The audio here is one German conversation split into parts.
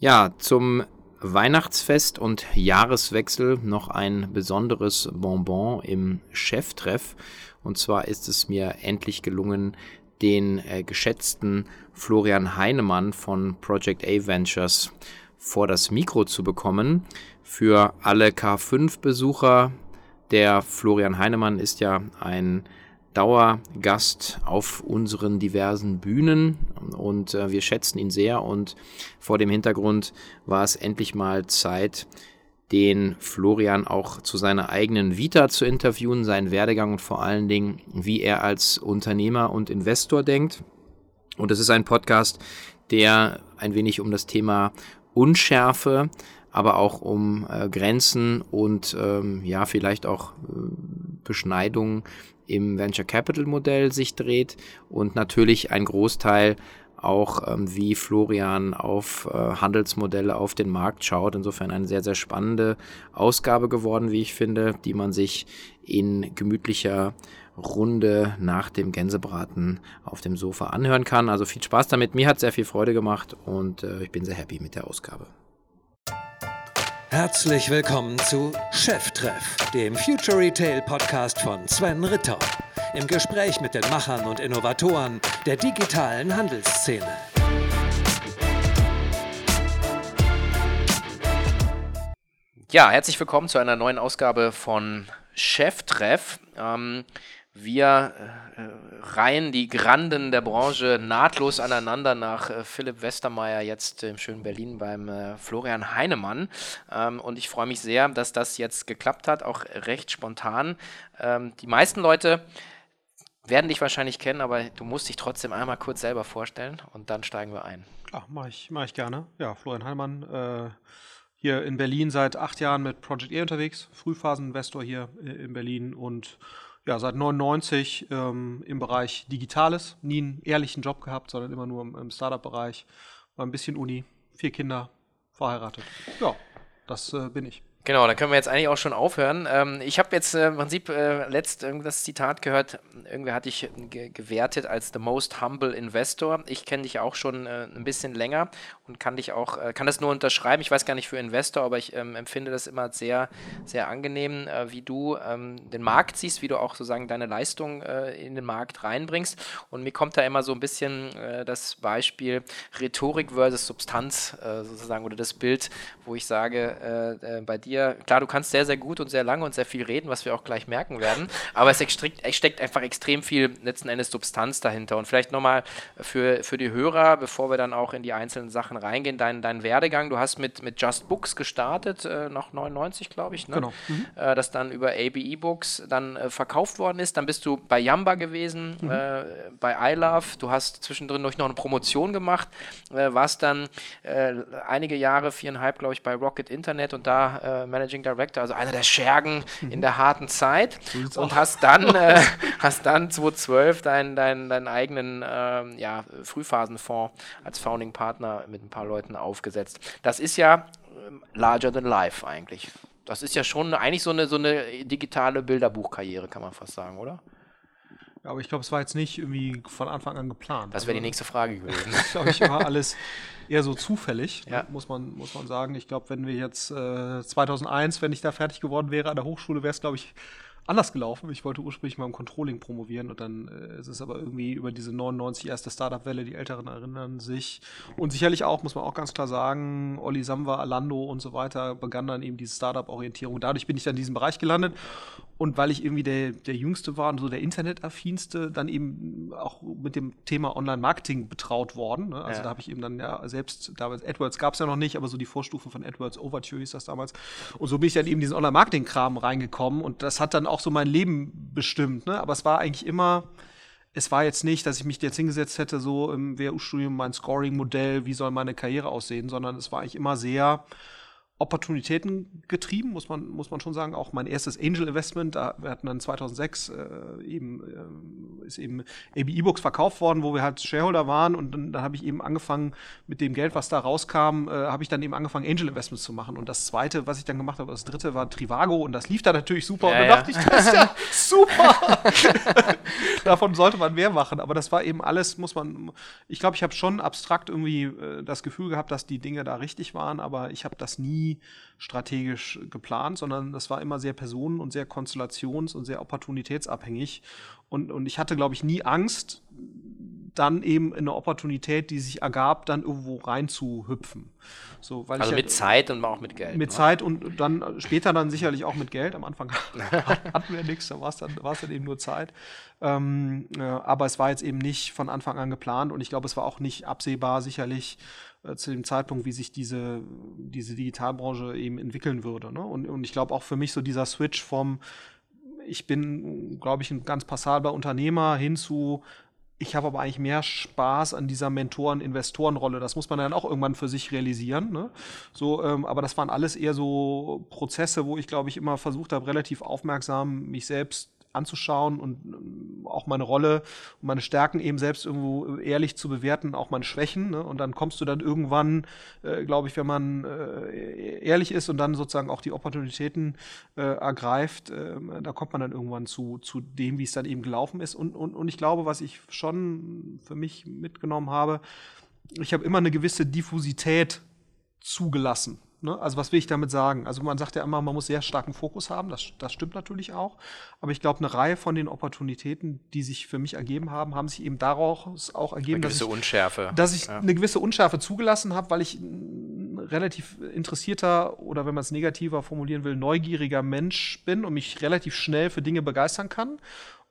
Ja, zum Weihnachtsfest und Jahreswechsel noch ein besonderes Bonbon im Cheftreff. Und zwar ist es mir endlich gelungen, den äh, geschätzten Florian Heinemann von Project A Ventures vor das Mikro zu bekommen. Für alle K5-Besucher, der Florian Heinemann ist ja ein Dauergast auf unseren diversen Bühnen und äh, wir schätzen ihn sehr und vor dem Hintergrund war es endlich mal Zeit, den Florian auch zu seiner eigenen Vita zu interviewen, seinen Werdegang und vor allen Dingen, wie er als Unternehmer und Investor denkt. Und es ist ein Podcast, der ein wenig um das Thema Unschärfe, aber auch um äh, Grenzen und ähm, ja, vielleicht auch äh, Beschneidungen im Venture Capital Modell sich dreht und natürlich ein Großteil auch ähm, wie Florian auf äh, Handelsmodelle auf den Markt schaut. Insofern eine sehr, sehr spannende Ausgabe geworden, wie ich finde, die man sich in gemütlicher Runde nach dem Gänsebraten auf dem Sofa anhören kann. Also viel Spaß damit. Mir hat sehr viel Freude gemacht und äh, ich bin sehr happy mit der Ausgabe. Herzlich willkommen zu Cheftreff, dem Future Retail Podcast von Sven Ritter. Im Gespräch mit den Machern und Innovatoren der digitalen Handelsszene. Ja, herzlich willkommen zu einer neuen Ausgabe von Cheftreff. Ähm, wir äh, reihen die Granden der Branche nahtlos aneinander nach äh, Philipp Westermeier jetzt im schönen Berlin beim äh, Florian Heinemann. Ähm, und ich freue mich sehr, dass das jetzt geklappt hat, auch recht spontan. Ähm, die meisten Leute werden dich wahrscheinlich kennen, aber du musst dich trotzdem einmal kurz selber vorstellen und dann steigen wir ein. Ach, mache ich, mach ich gerne. Ja, Florian Heinemann, äh, hier in Berlin seit acht Jahren mit Project E unterwegs, Frühphaseninvestor hier äh, in Berlin und ja, seit 99 ähm, im Bereich Digitales. Nie einen ehrlichen Job gehabt, sondern immer nur im, im Startup-Bereich. War ein bisschen Uni, vier Kinder, verheiratet. Ja, das äh, bin ich. Genau, dann können wir jetzt eigentlich auch schon aufhören. Ähm, ich habe jetzt äh, im Prinzip äh, letzt das Zitat gehört, irgendwer hatte ich ge gewertet als the most humble investor. Ich kenne dich auch schon äh, ein bisschen länger und kann dich auch, äh, kann das nur unterschreiben. Ich weiß gar nicht für Investor, aber ich ähm, empfinde das immer sehr, sehr angenehm, äh, wie du ähm, den Markt siehst, wie du auch sozusagen deine Leistung äh, in den Markt reinbringst. Und mir kommt da immer so ein bisschen das Beispiel Rhetorik versus Substanz sozusagen oder das Bild, wo ich sage, bei dir dir, klar, du kannst sehr, sehr gut und sehr lange und sehr viel reden, was wir auch gleich merken werden, aber es steckt einfach extrem viel letzten Endes Substanz dahinter. Und vielleicht nochmal für, für die Hörer, bevor wir dann auch in die einzelnen Sachen reingehen, dein, dein Werdegang, du hast mit, mit Just Books gestartet, äh, noch 99, glaube ich, ne? genau. Mhm. Äh, das dann über ABE Books dann äh, verkauft worden ist. Dann bist du bei Yamba gewesen, mhm. äh, bei iLove, du hast zwischendrin noch eine Promotion gemacht, äh, warst dann äh, einige Jahre, viereinhalb, glaube ich, bei Rocket Internet und da Managing Director, also einer der Schergen mhm. in der harten Zeit. So und hast dann, äh, hast dann 2012 deinen dein, dein eigenen äh, ja, Frühphasenfonds als Founding Partner mit ein paar Leuten aufgesetzt. Das ist ja ähm, larger than life eigentlich. Das ist ja schon eigentlich so eine, so eine digitale Bilderbuchkarriere, kann man fast sagen, oder? Aber ich glaube, es war jetzt nicht irgendwie von Anfang an geplant. Das wäre die also nächste Frage gewesen. das glaube ich war alles eher so zufällig, ne, ja. muss, man, muss man sagen. Ich glaube, wenn wir jetzt äh, 2001, wenn ich da fertig geworden wäre an der Hochschule, wäre es, glaube ich, anders gelaufen. Ich wollte ursprünglich mal im Controlling promovieren und dann äh, ist es aber irgendwie über diese 99 erste Startup-Welle, die Älteren erinnern sich. Und sicherlich auch, muss man auch ganz klar sagen, Olli Samwa, Alando und so weiter begann dann eben diese Startup-Orientierung. Dadurch bin ich dann in diesem Bereich gelandet und weil ich irgendwie der, der Jüngste war und so der Internetaffinste, dann eben auch mit dem Thema Online-Marketing betraut worden. Ne? Also ja. da habe ich eben dann ja selbst, damals AdWords gab es ja noch nicht, aber so die Vorstufe von AdWords Overture hieß das damals. Und so bin ich dann eben diesen Online-Marketing-Kram reingekommen und das hat dann auch so mein Leben bestimmt. Ne? Aber es war eigentlich immer, es war jetzt nicht, dass ich mich jetzt hingesetzt hätte, so im WU-Studium mein Scoring-Modell, wie soll meine Karriere aussehen, sondern es war eigentlich immer sehr Opportunitäten getrieben, muss man, muss man schon sagen. Auch mein erstes Angel Investment, da wir hatten dann 2006 äh, eben, äh, ist eben AB E-Books verkauft worden, wo wir halt Shareholder waren und dann, dann habe ich eben angefangen mit dem Geld, was da rauskam, äh, habe ich dann eben angefangen Angel Investments zu machen. Und das zweite, was ich dann gemacht habe, das dritte war Trivago und das lief da natürlich super. Ja, und dann ja. dachte ich, das ist ja super. Davon sollte man mehr machen. Aber das war eben alles, muss man, ich glaube, ich habe schon abstrakt irgendwie äh, das Gefühl gehabt, dass die Dinge da richtig waren, aber ich habe das nie strategisch geplant, sondern das war immer sehr personen- und sehr konstellations- und sehr opportunitätsabhängig. Und, und ich hatte, glaube ich, nie Angst, dann eben in eine Opportunität, die sich ergab, dann irgendwo reinzuhüpfen. So, weil also mit ja, Zeit und auch mit Geld. Mit ne? Zeit und dann später dann sicherlich auch mit Geld. Am Anfang hatten wir nichts, da war es dann, dann eben nur Zeit. Ähm, äh, aber es war jetzt eben nicht von Anfang an geplant und ich glaube, es war auch nicht absehbar sicherlich, äh, zu dem Zeitpunkt, wie sich diese, diese Digitalbranche eben entwickeln würde. Ne? Und, und ich glaube auch für mich so dieser Switch vom, ich bin, glaube ich, ein ganz passabler Unternehmer hin zu, ich habe aber eigentlich mehr Spaß an dieser Mentoren-Investoren-Rolle. Das muss man dann auch irgendwann für sich realisieren. Ne? So, ähm, aber das waren alles eher so Prozesse, wo ich, glaube ich, immer versucht habe, relativ aufmerksam mich selbst anzuschauen und ähm, auch meine Rolle und meine Stärken eben selbst irgendwo ehrlich zu bewerten, auch meine Schwächen. Ne? Und dann kommst du dann irgendwann, äh, glaube ich, wenn man äh, ehrlich ist und dann sozusagen auch die Opportunitäten äh, ergreift, ähm, da kommt man dann irgendwann zu, zu dem, wie es dann eben gelaufen ist. Und, und, und ich glaube, was ich schon für mich mitgenommen habe, ich habe immer eine gewisse Diffusität zugelassen. Ne? Also was will ich damit sagen? Also man sagt ja immer, man muss sehr starken Fokus haben, das, das stimmt natürlich auch. Aber ich glaube, eine Reihe von den Opportunitäten, die sich für mich ergeben haben, haben sich eben daraus auch ergeben, dass ich, Unschärfe. dass ich ja. eine gewisse Unschärfe zugelassen habe, weil ich ein relativ interessierter oder wenn man es negativer formulieren will, neugieriger Mensch bin und mich relativ schnell für Dinge begeistern kann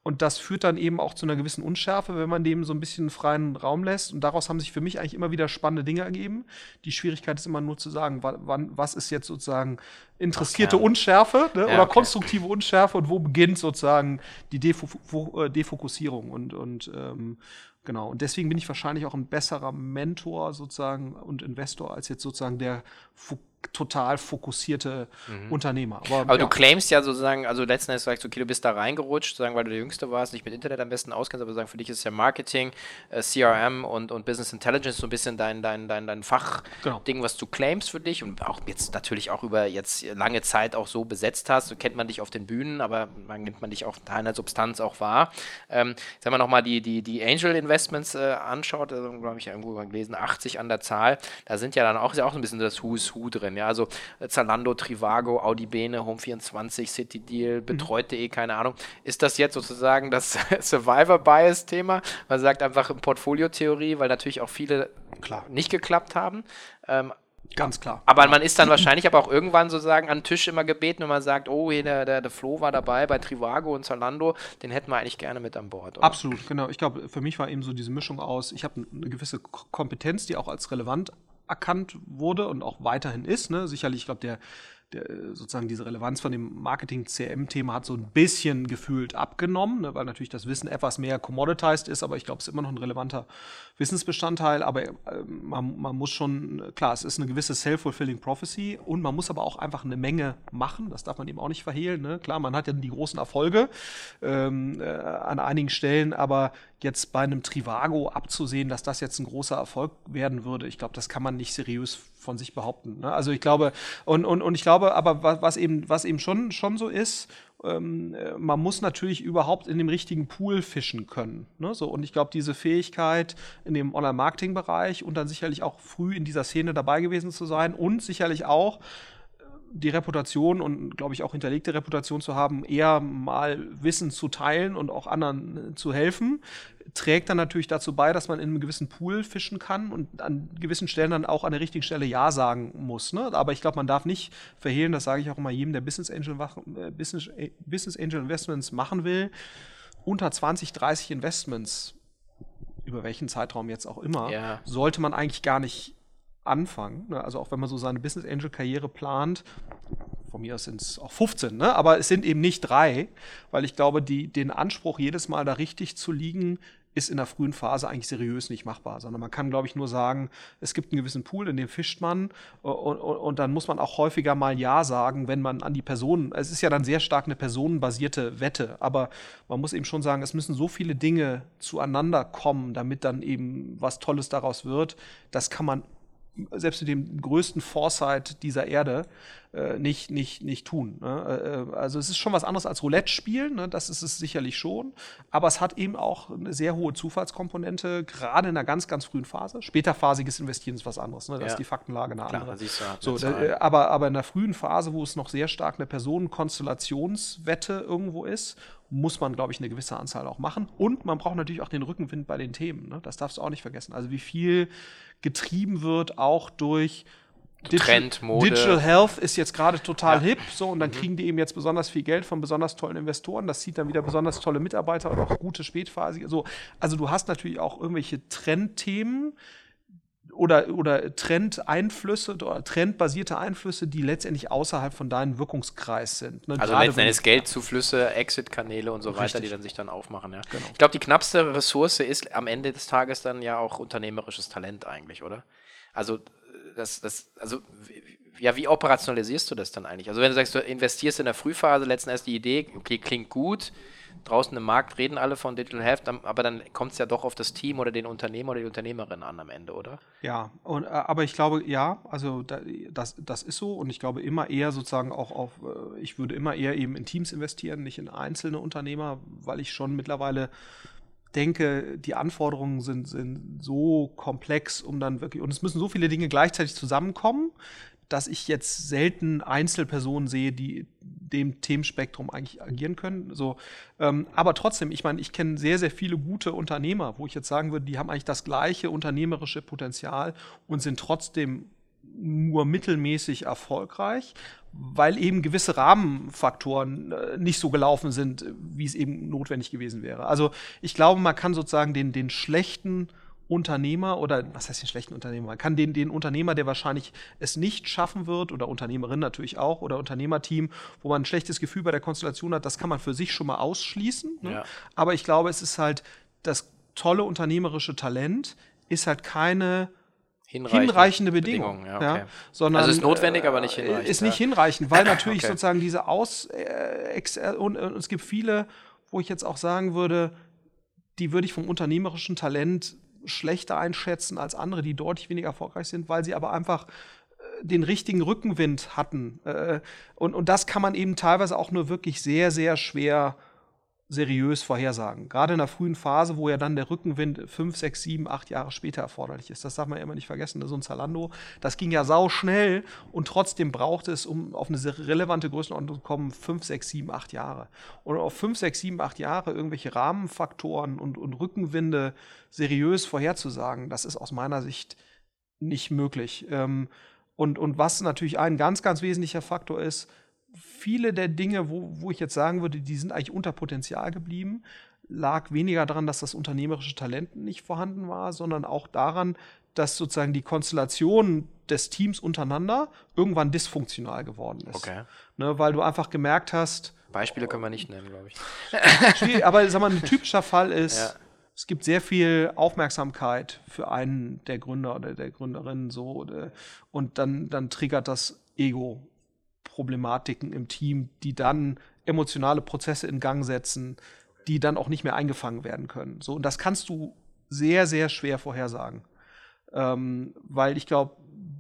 und das führt dann eben auch zu einer gewissen Unschärfe, wenn man dem so ein bisschen freien Raum lässt. Und daraus haben sich für mich eigentlich immer wieder spannende Dinge ergeben. Die Schwierigkeit ist immer nur zu sagen, wann, was ist jetzt sozusagen interessierte okay. Unschärfe ne? ja, oder okay. konstruktive Unschärfe und wo beginnt sozusagen die äh, Defokussierung. Und, und ähm, genau. Und deswegen bin ich wahrscheinlich auch ein besserer Mentor sozusagen und Investor als jetzt sozusagen der total fokussierte mhm. Unternehmer. Aber, aber ja. du claimst ja sozusagen, also letzten Endes sagst du, okay, du bist da reingerutscht, sozusagen, weil du der Jüngste warst, nicht mit Internet am besten auskennst, aber sagen, für dich ist ja Marketing, äh, CRM und, und Business Intelligence so ein bisschen dein, dein, dein, dein Fachding, genau. was du claimst für dich und auch jetzt natürlich auch über jetzt lange Zeit auch so besetzt hast. So kennt man dich auf den Bühnen, aber man nimmt man dich auch deiner Substanz auch wahr. Ähm, wenn man nochmal die, die, die Angel Investments äh, anschaut, also, glaube ich, irgendwo gelesen, 80 an der Zahl, da sind ja dann auch, ist ja auch so ein bisschen das Who's Who drin ja, also äh, Zalando, Trivago, Audi Bene, Home24, City Deal, mhm. betreut.de, mhm. keine Ahnung. Ist das jetzt sozusagen das Survivor-Bias-Thema? Man sagt einfach Portfoliotheorie, weil natürlich auch viele Klar. nicht geklappt haben. Ähm, Ganz klar. Aber man ist dann wahrscheinlich aber auch irgendwann sozusagen an den Tisch immer gebeten und man sagt, oh, hier der, der, der Flo war dabei bei Trivago und Zalando, den hätten wir eigentlich gerne mit an Bord. Oder? Absolut, genau. Ich glaube, für mich war eben so diese Mischung aus, ich habe eine gewisse Kompetenz, die auch als relevant erkannt wurde und auch weiterhin ist. Ne? Sicherlich, ich glaube, der der, sozusagen diese Relevanz von dem Marketing-CRM-Thema hat so ein bisschen gefühlt abgenommen, ne, weil natürlich das Wissen etwas mehr commoditized ist, aber ich glaube, es ist immer noch ein relevanter Wissensbestandteil. Aber äh, man, man, muss schon, klar, es ist eine gewisse self-fulfilling prophecy und man muss aber auch einfach eine Menge machen. Das darf man eben auch nicht verhehlen. Ne? Klar, man hat ja die großen Erfolge ähm, äh, an einigen Stellen, aber jetzt bei einem Trivago abzusehen, dass das jetzt ein großer Erfolg werden würde, ich glaube, das kann man nicht seriös von sich behaupten. Ne? Also ich glaube, und, und, und ich glaube, aber was eben, was eben schon, schon so ist, ähm, man muss natürlich überhaupt in dem richtigen Pool fischen können. Ne? So, und ich glaube, diese Fähigkeit in dem Online-Marketing-Bereich und dann sicherlich auch früh in dieser Szene dabei gewesen zu sein und sicherlich auch die Reputation und, glaube ich, auch hinterlegte Reputation zu haben, eher mal Wissen zu teilen und auch anderen äh, zu helfen, trägt dann natürlich dazu bei, dass man in einem gewissen Pool fischen kann und an gewissen Stellen dann auch an der richtigen Stelle Ja sagen muss. Ne? Aber ich glaube, man darf nicht verhehlen, das sage ich auch immer jedem, der Business Angel, äh, Business, äh, Business Angel Investments machen will, unter 20, 30 Investments über welchen Zeitraum jetzt auch immer, ja. sollte man eigentlich gar nicht anfangen. Ne? Also auch wenn man so seine Business Angel Karriere plant, von mir aus sind es auch 15, ne? aber es sind eben nicht drei, weil ich glaube, die, den Anspruch, jedes Mal da richtig zu liegen, ist in der frühen Phase eigentlich seriös nicht machbar, sondern man kann, glaube ich, nur sagen, es gibt einen gewissen Pool, in dem fischt man und, und, und, dann muss man auch häufiger mal Ja sagen, wenn man an die Personen, es ist ja dann sehr stark eine personenbasierte Wette, aber man muss eben schon sagen, es müssen so viele Dinge zueinander kommen, damit dann eben was Tolles daraus wird. Das kann man selbst mit dem größten Foresight dieser Erde äh, nicht, nicht, nicht tun. Ne? Äh, also es ist schon was anderes als Roulette spielen, ne? das ist es sicherlich schon, aber es hat eben auch eine sehr hohe Zufallskomponente, gerade in einer ganz, ganz frühen Phase. Späterphasiges Investieren ist was anderes, ne? da ja. ist die Faktenlage eine Klar, andere. So, da, aber, aber in der frühen Phase, wo es noch sehr stark eine Personenkonstellationswette irgendwo ist, muss man, glaube ich, eine gewisse Anzahl auch machen. Und man braucht natürlich auch den Rückenwind bei den Themen. Ne? Das darfst du auch nicht vergessen. Also wie viel getrieben wird, auch durch Trend, Mode. Digital Health ist jetzt gerade total ja. hip, so und dann mhm. kriegen die eben jetzt besonders viel Geld von besonders tollen Investoren. Das zieht dann wieder besonders tolle Mitarbeiter und auch gute Spätphase. So, also du hast natürlich auch irgendwelche Trendthemen oder, oder Trendeinflüsse oder trendbasierte Einflüsse, die letztendlich außerhalb von deinem Wirkungskreis sind. Ne? Also Gerade letzten Endes Geldzuflüsse, Exit-Kanäle und so Richtig. weiter, die dann sich dann aufmachen. Ja. Genau. Ich glaube, die knappste Ressource ist am Ende des Tages dann ja auch unternehmerisches Talent eigentlich, oder? Also das, das, also ja, wie operationalisierst du das dann eigentlich? Also wenn du sagst, du investierst in der Frühphase, letzten Endes die Idee, okay, klingt gut, draußen im Markt reden alle von Digital Health, aber dann kommt es ja doch auf das Team oder den Unternehmer oder die Unternehmerin an am Ende, oder? Ja, und, äh, aber ich glaube, ja, also da, das, das ist so und ich glaube immer eher sozusagen auch auf, äh, ich würde immer eher eben in Teams investieren, nicht in einzelne Unternehmer, weil ich schon mittlerweile denke, die Anforderungen sind, sind so komplex, um dann wirklich, und es müssen so viele Dinge gleichzeitig zusammenkommen, dass ich jetzt selten Einzelpersonen sehe, die dem Themenspektrum eigentlich agieren können. So, ähm, aber trotzdem, ich meine, ich kenne sehr, sehr viele gute Unternehmer, wo ich jetzt sagen würde, die haben eigentlich das gleiche unternehmerische Potenzial und sind trotzdem nur mittelmäßig erfolgreich, weil eben gewisse Rahmenfaktoren äh, nicht so gelaufen sind, wie es eben notwendig gewesen wäre. Also ich glaube, man kann sozusagen den, den schlechten Unternehmer oder was heißt den schlechten Unternehmer? Man kann den, den Unternehmer, der wahrscheinlich es nicht schaffen wird, oder Unternehmerin natürlich auch, oder Unternehmerteam, wo man ein schlechtes Gefühl bei der Konstellation hat, das kann man für sich schon mal ausschließen. Ne? Ja. Aber ich glaube, es ist halt das tolle unternehmerische Talent, ist halt keine hinreichende, hinreichende Bedingung. Bedingung ja, okay. ja, sondern, also ist notwendig, aber nicht äh, hinreichend. Ist nicht hinreichend, weil natürlich okay. sozusagen diese Aus... Äh, äh und, und es gibt viele, wo ich jetzt auch sagen würde, die würde ich vom unternehmerischen Talent schlechter einschätzen als andere, die deutlich weniger erfolgreich sind, weil sie aber einfach äh, den richtigen Rückenwind hatten. Äh, und, und das kann man eben teilweise auch nur wirklich sehr, sehr schwer seriös vorhersagen. Gerade in der frühen Phase, wo ja dann der Rückenwind fünf, sechs, sieben, acht Jahre später erforderlich ist. Das darf man ja immer nicht vergessen. So ein Zalando, das ging ja sau schnell und trotzdem braucht es, um auf eine relevante Größenordnung zu kommen, fünf, sechs, sieben, acht Jahre. Und auf fünf, sechs, sieben, acht Jahre irgendwelche Rahmenfaktoren und, und Rückenwinde seriös vorherzusagen, das ist aus meiner Sicht nicht möglich. Ähm, und, und was natürlich ein ganz, ganz wesentlicher Faktor ist, viele der Dinge, wo, wo ich jetzt sagen würde, die sind eigentlich unter Potenzial geblieben, lag weniger daran, dass das unternehmerische Talent nicht vorhanden war, sondern auch daran, dass sozusagen die Konstellation des Teams untereinander irgendwann dysfunktional geworden ist. Okay. Ne, weil du einfach gemerkt hast. Beispiele können wir nicht nennen, glaube ich. aber sag mal, ein typischer Fall ist, ja. es gibt sehr viel Aufmerksamkeit für einen der Gründer oder der Gründerin so und dann, dann triggert das Ego Problematiken im Team, die dann emotionale Prozesse in Gang setzen, die dann auch nicht mehr eingefangen werden können. So, und das kannst du sehr, sehr schwer vorhersagen. Ähm, weil ich glaube,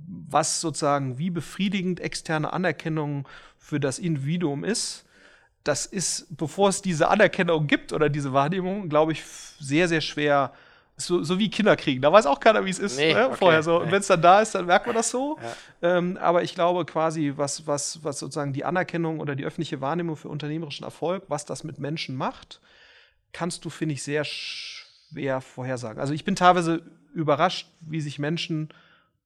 was sozusagen wie befriedigend externe Anerkennung für das Individuum ist, das ist, bevor es diese Anerkennung gibt oder diese Wahrnehmung, glaube ich, sehr, sehr schwer so, so wie Kinder kriegen. Da weiß auch keiner, wie es ist nee, ne? okay, vorher so. Nee. Und wenn es dann da ist, dann merkt man das so. Ja. Ähm, aber ich glaube quasi, was, was, was sozusagen die Anerkennung oder die öffentliche Wahrnehmung für unternehmerischen Erfolg, was das mit Menschen macht, kannst du, finde ich, sehr schwer vorhersagen. Also ich bin teilweise überrascht, wie sich Menschen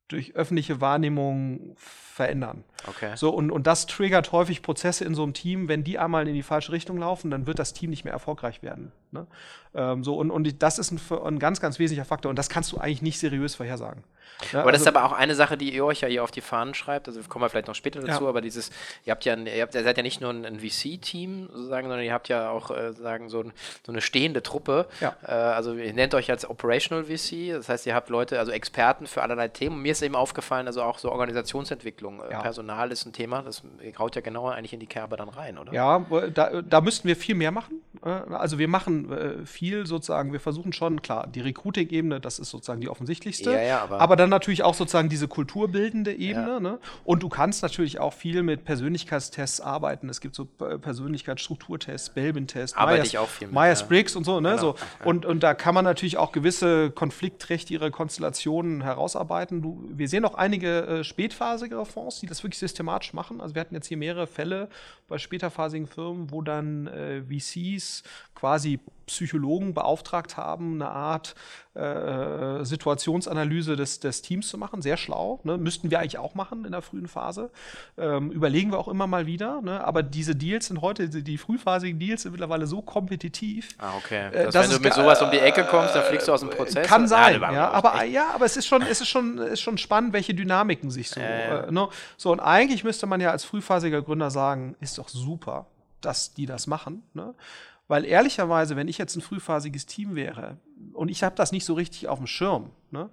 durch öffentliche Wahrnehmung verändern. Okay. So, und, und das triggert häufig Prozesse in so einem Team. Wenn die einmal in die falsche Richtung laufen, dann wird das Team nicht mehr erfolgreich werden. Ne? Ähm, so, und, und das ist ein, ein, ganz, ganz wesentlicher Faktor. Und das kannst du eigentlich nicht seriös vorhersagen. Ja, aber das ist also aber auch eine Sache, die ihr euch ja hier auf die Fahnen schreibt. Also kommen wir vielleicht noch später dazu, ja. aber dieses, ihr habt ja, ein, ihr, habt, ihr seid ja nicht nur ein, ein VC-Team, sozusagen, sondern ihr habt ja auch äh, sagen, so, ein, so, eine stehende Truppe. Ja. Äh, also ihr nennt euch als Operational VC, das heißt, ihr habt Leute, also Experten für allerlei Themen. Und mir ist eben aufgefallen, also auch so Organisationsentwicklung, äh, Personal ist ein Thema, das haut ja genauer eigentlich in die Kerbe dann rein, oder? Ja, da, da müssten wir viel mehr machen. Äh, also wir machen äh, viel sozusagen, wir versuchen schon, klar, die Recruiting-Ebene, das ist sozusagen die offensichtlichste. Ja, ja, aber, aber dann natürlich auch sozusagen diese kulturbildende Ebene. Ja. Ne? Und du kannst natürlich auch viel mit Persönlichkeitstests arbeiten. Es gibt so Persönlichkeitsstrukturtests, Belbin-Tests, Myers-Briggs ja. und so. Ne? Genau. so. Und, und da kann man natürlich auch gewisse konfliktträchtige Konstellationen herausarbeiten. Du, wir sehen auch einige äh, spätphasigere Fonds, die das wirklich systematisch machen. Also wir hatten jetzt hier mehrere Fälle bei späterphasigen Firmen, wo dann äh, VCs quasi Psychologen beauftragt haben, eine Art äh, Situationsanalyse des, des Teams zu machen. Sehr schlau. Ne? Müssten wir eigentlich auch machen in der frühen Phase. Ähm, überlegen wir auch immer mal wieder. Ne? Aber diese Deals sind heute, die, die frühphasigen Deals sind mittlerweile so kompetitiv. Ah, okay. Äh, dass, wenn du mit sowas um die Ecke kommst, dann fliegst du aus dem Prozess. Kann sein, ja, ja aber, ja, aber es ist schon, es ist schon, ist schon spannend, welche Dynamiken sich so. Äh. Äh, ne? So, und eigentlich müsste man ja als frühphasiger Gründer sagen, ist doch super, dass die das machen. Ne? Weil ehrlicherweise, wenn ich jetzt ein frühphasiges Team wäre und ich habe das nicht so richtig auf dem Schirm, ne,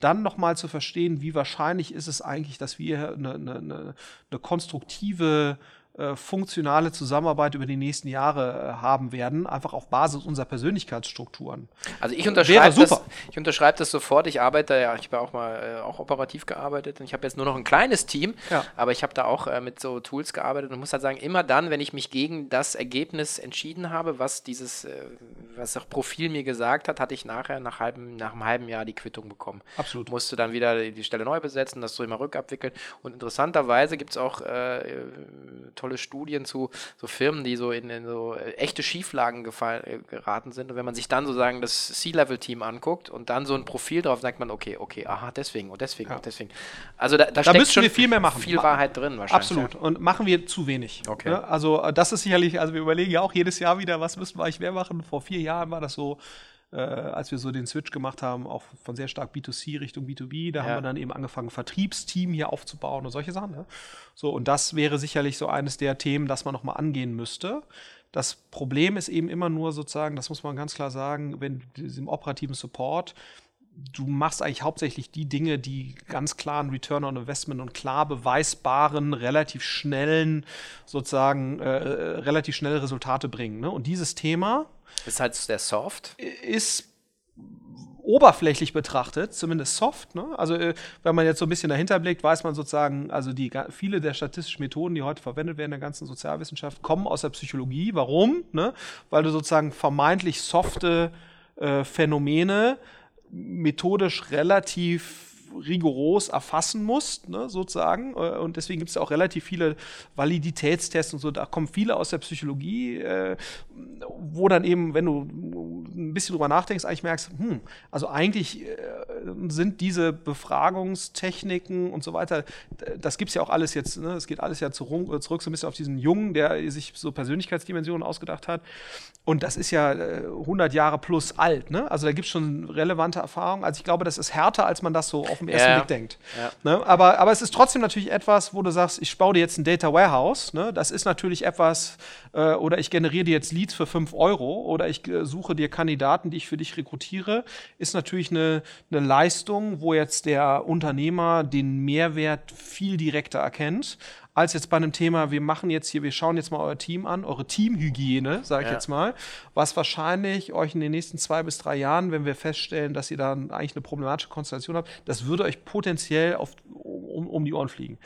dann nochmal zu verstehen, wie wahrscheinlich ist es eigentlich, dass wir eine, eine, eine konstruktive äh, funktionale Zusammenarbeit über die nächsten Jahre äh, haben werden, einfach auf Basis unserer Persönlichkeitsstrukturen. Also ich unterschreibe das, ich unterschreibe das sofort. Ich arbeite ja, ich habe auch mal äh, auch operativ gearbeitet und ich habe jetzt nur noch ein kleines Team, ja. aber ich habe da auch äh, mit so Tools gearbeitet und muss halt sagen, immer dann, wenn ich mich gegen das Ergebnis entschieden habe, was dieses, was das Profil mir gesagt hat, hatte ich nachher nach, halbem, nach einem halben Jahr die Quittung bekommen. Absolut. Musste dann wieder die Stelle neu besetzen, das so immer rückabwickeln und interessanterweise gibt es auch äh, tolle Studien zu so Firmen, die so in, in so äh, echte Schieflagen gefallen, äh, geraten sind. Und wenn man sich dann sozusagen das C-Level-Team anguckt und dann so ein Profil drauf, sagt man, okay, okay, aha, deswegen und deswegen ja. und deswegen. Also da, da, da steckt schon wir viel mehr machen. Viel Wahrheit drin wahrscheinlich. Absolut. Ja. Und machen wir zu wenig. Okay. Ja, also äh, das ist sicherlich, also wir überlegen ja auch jedes Jahr wieder, was müssen wir eigentlich mehr machen. Vor vier Jahren war das so, äh, als wir so den Switch gemacht haben, auch von sehr stark B2C Richtung B2B, da ja. haben wir dann eben angefangen, Vertriebsteam hier aufzubauen und solche Sachen. Ja? So, und das wäre sicherlich so eines der Themen, das man nochmal angehen müsste. Das Problem ist eben immer nur sozusagen, das muss man ganz klar sagen, wenn diesem operativen Support, du machst eigentlich hauptsächlich die Dinge, die ganz klaren Return on Investment und klar beweisbaren, relativ schnellen, sozusagen, äh, relativ schnelle Resultate bringen. Ne? Und dieses Thema, ist halt der Soft. Ist oberflächlich betrachtet, zumindest soft. Ne? Also äh, wenn man jetzt so ein bisschen dahinter blickt, weiß man sozusagen, also die viele der statistischen Methoden, die heute verwendet werden in der ganzen Sozialwissenschaft, kommen aus der Psychologie. Warum? Ne? Weil du sozusagen vermeintlich softe äh, Phänomene methodisch relativ rigoros erfassen musst, ne, sozusagen. Äh, und deswegen gibt es auch relativ viele Validitätstests und so. Da kommen viele aus der Psychologie, äh, wo dann eben, wenn du ein bisschen drüber nachdenkst, eigentlich merkst, hm, also eigentlich äh, sind diese Befragungstechniken und so weiter, das gibt es ja auch alles jetzt, ne, es geht alles ja zurück, zurück so ein bisschen auf diesen Jungen, der sich so Persönlichkeitsdimensionen ausgedacht hat. Und das ist ja 100 Jahre plus alt, ne? Also da gibt es schon relevante Erfahrungen. Also ich glaube, das ist härter, als man das so auf dem ersten ja, Blick denkt. Ja. Ne? Aber, aber es ist trotzdem natürlich etwas, wo du sagst, ich baue dir jetzt ein Data Warehouse. Ne? Das ist natürlich etwas, äh, oder ich generiere dir jetzt Leads für 5 Euro oder ich äh, suche dir Kandidaten, die ich für dich rekrutiere, ist natürlich eine, eine Leistung, wo jetzt der Unternehmer den Mehrwert viel direkter erkennt als jetzt bei einem Thema, wir machen jetzt hier, wir schauen jetzt mal euer Team an, eure Teamhygiene, sage ich ja. jetzt mal, was wahrscheinlich euch in den nächsten zwei bis drei Jahren, wenn wir feststellen, dass ihr da eigentlich eine problematische Konstellation habt, das würde euch potenziell auf, um, um die Ohren fliegen.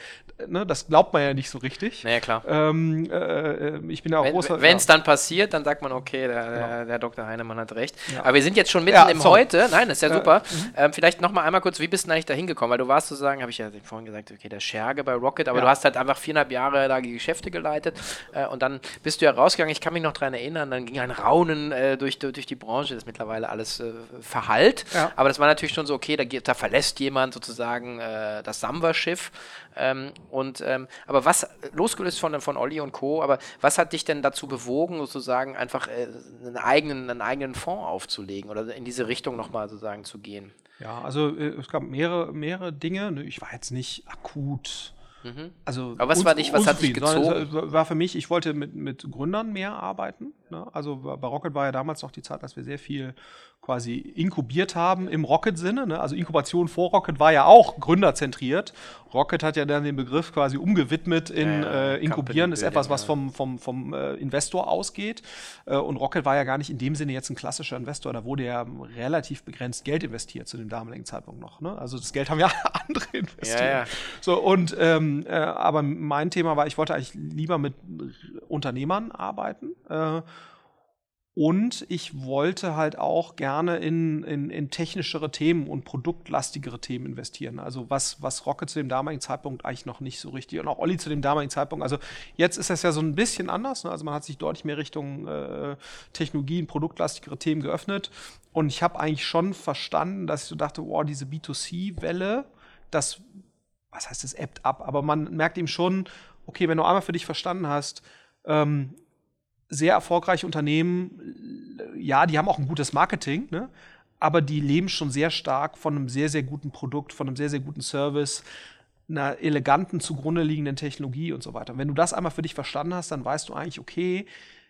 Ne, das glaubt man ja nicht so richtig. Naja, klar. Ähm, äh, ich bin ja auch wenn, großer. Wenn es ja. dann passiert, dann sagt man, okay, der, genau. der, der Dr. Heinemann hat recht. Ja. Aber wir sind jetzt schon mitten im sorry. Heute. Nein, das ist ja super. Mhm. Ähm, vielleicht noch mal einmal kurz, wie bist du eigentlich da hingekommen? Weil du warst sozusagen, habe ich ja vorhin gesagt, okay, der Scherge bei Rocket, aber du hast halt einfach viereinhalb Jahre da Geschäfte geleitet äh, und dann bist du ja rausgegangen. Ich kann mich noch daran erinnern, dann ging ein Raunen äh, durch, durch die Branche, das ist mittlerweile alles äh, verhallt. Aber das war natürlich schon so, okay, da, da verlässt jemand sozusagen äh, das Samba Mutterschiff. Ähm, und, ähm, aber was, losgelöst von, von Olli und Co., aber was hat dich denn dazu bewogen, sozusagen einfach äh, einen, eigenen, einen eigenen Fonds aufzulegen oder in diese Richtung nochmal sozusagen zu gehen? Ja, also äh, es gab mehrere, mehrere Dinge. Ich war jetzt nicht akut Mhm. Also Aber was war dich, was hat dich gezogen? War für mich, ich wollte mit, mit Gründern mehr arbeiten. Ne? Also bei Rocket war ja damals noch die Zeit, dass wir sehr viel quasi inkubiert haben im Rocket-Sinne. Ne? Also Inkubation vor Rocket war ja auch gründerzentriert. Rocket hat ja dann den Begriff quasi umgewidmet in ja, äh, Inkubieren ist etwas, was vom, vom, vom äh, Investor ausgeht. Äh, und Rocket war ja gar nicht in dem Sinne jetzt ein klassischer Investor. Da wurde ja relativ begrenzt Geld investiert zu dem damaligen Zeitpunkt noch. Ne? Also das Geld haben ja andere investiert. Ja, ja. So, und ähm, äh, aber mein Thema war, ich wollte eigentlich lieber mit Unternehmern arbeiten. Und ich wollte halt auch gerne in, in, in, technischere Themen und produktlastigere Themen investieren. Also was, was Rocket zu dem damaligen Zeitpunkt eigentlich noch nicht so richtig und auch Olli zu dem damaligen Zeitpunkt. Also jetzt ist das ja so ein bisschen anders. Ne? Also man hat sich deutlich mehr Richtung äh, Technologien, produktlastigere Themen geöffnet. Und ich habe eigentlich schon verstanden, dass ich so dachte, wow, diese B2C-Welle, das, was heißt das, ebbt ab. Aber man merkt eben schon, okay, wenn du einmal für dich verstanden hast, ähm, sehr erfolgreiche Unternehmen, ja, die haben auch ein gutes Marketing, ne? aber die leben schon sehr stark von einem sehr, sehr guten Produkt, von einem sehr, sehr guten Service, einer eleganten zugrunde liegenden Technologie und so weiter. Wenn du das einmal für dich verstanden hast, dann weißt du eigentlich, okay,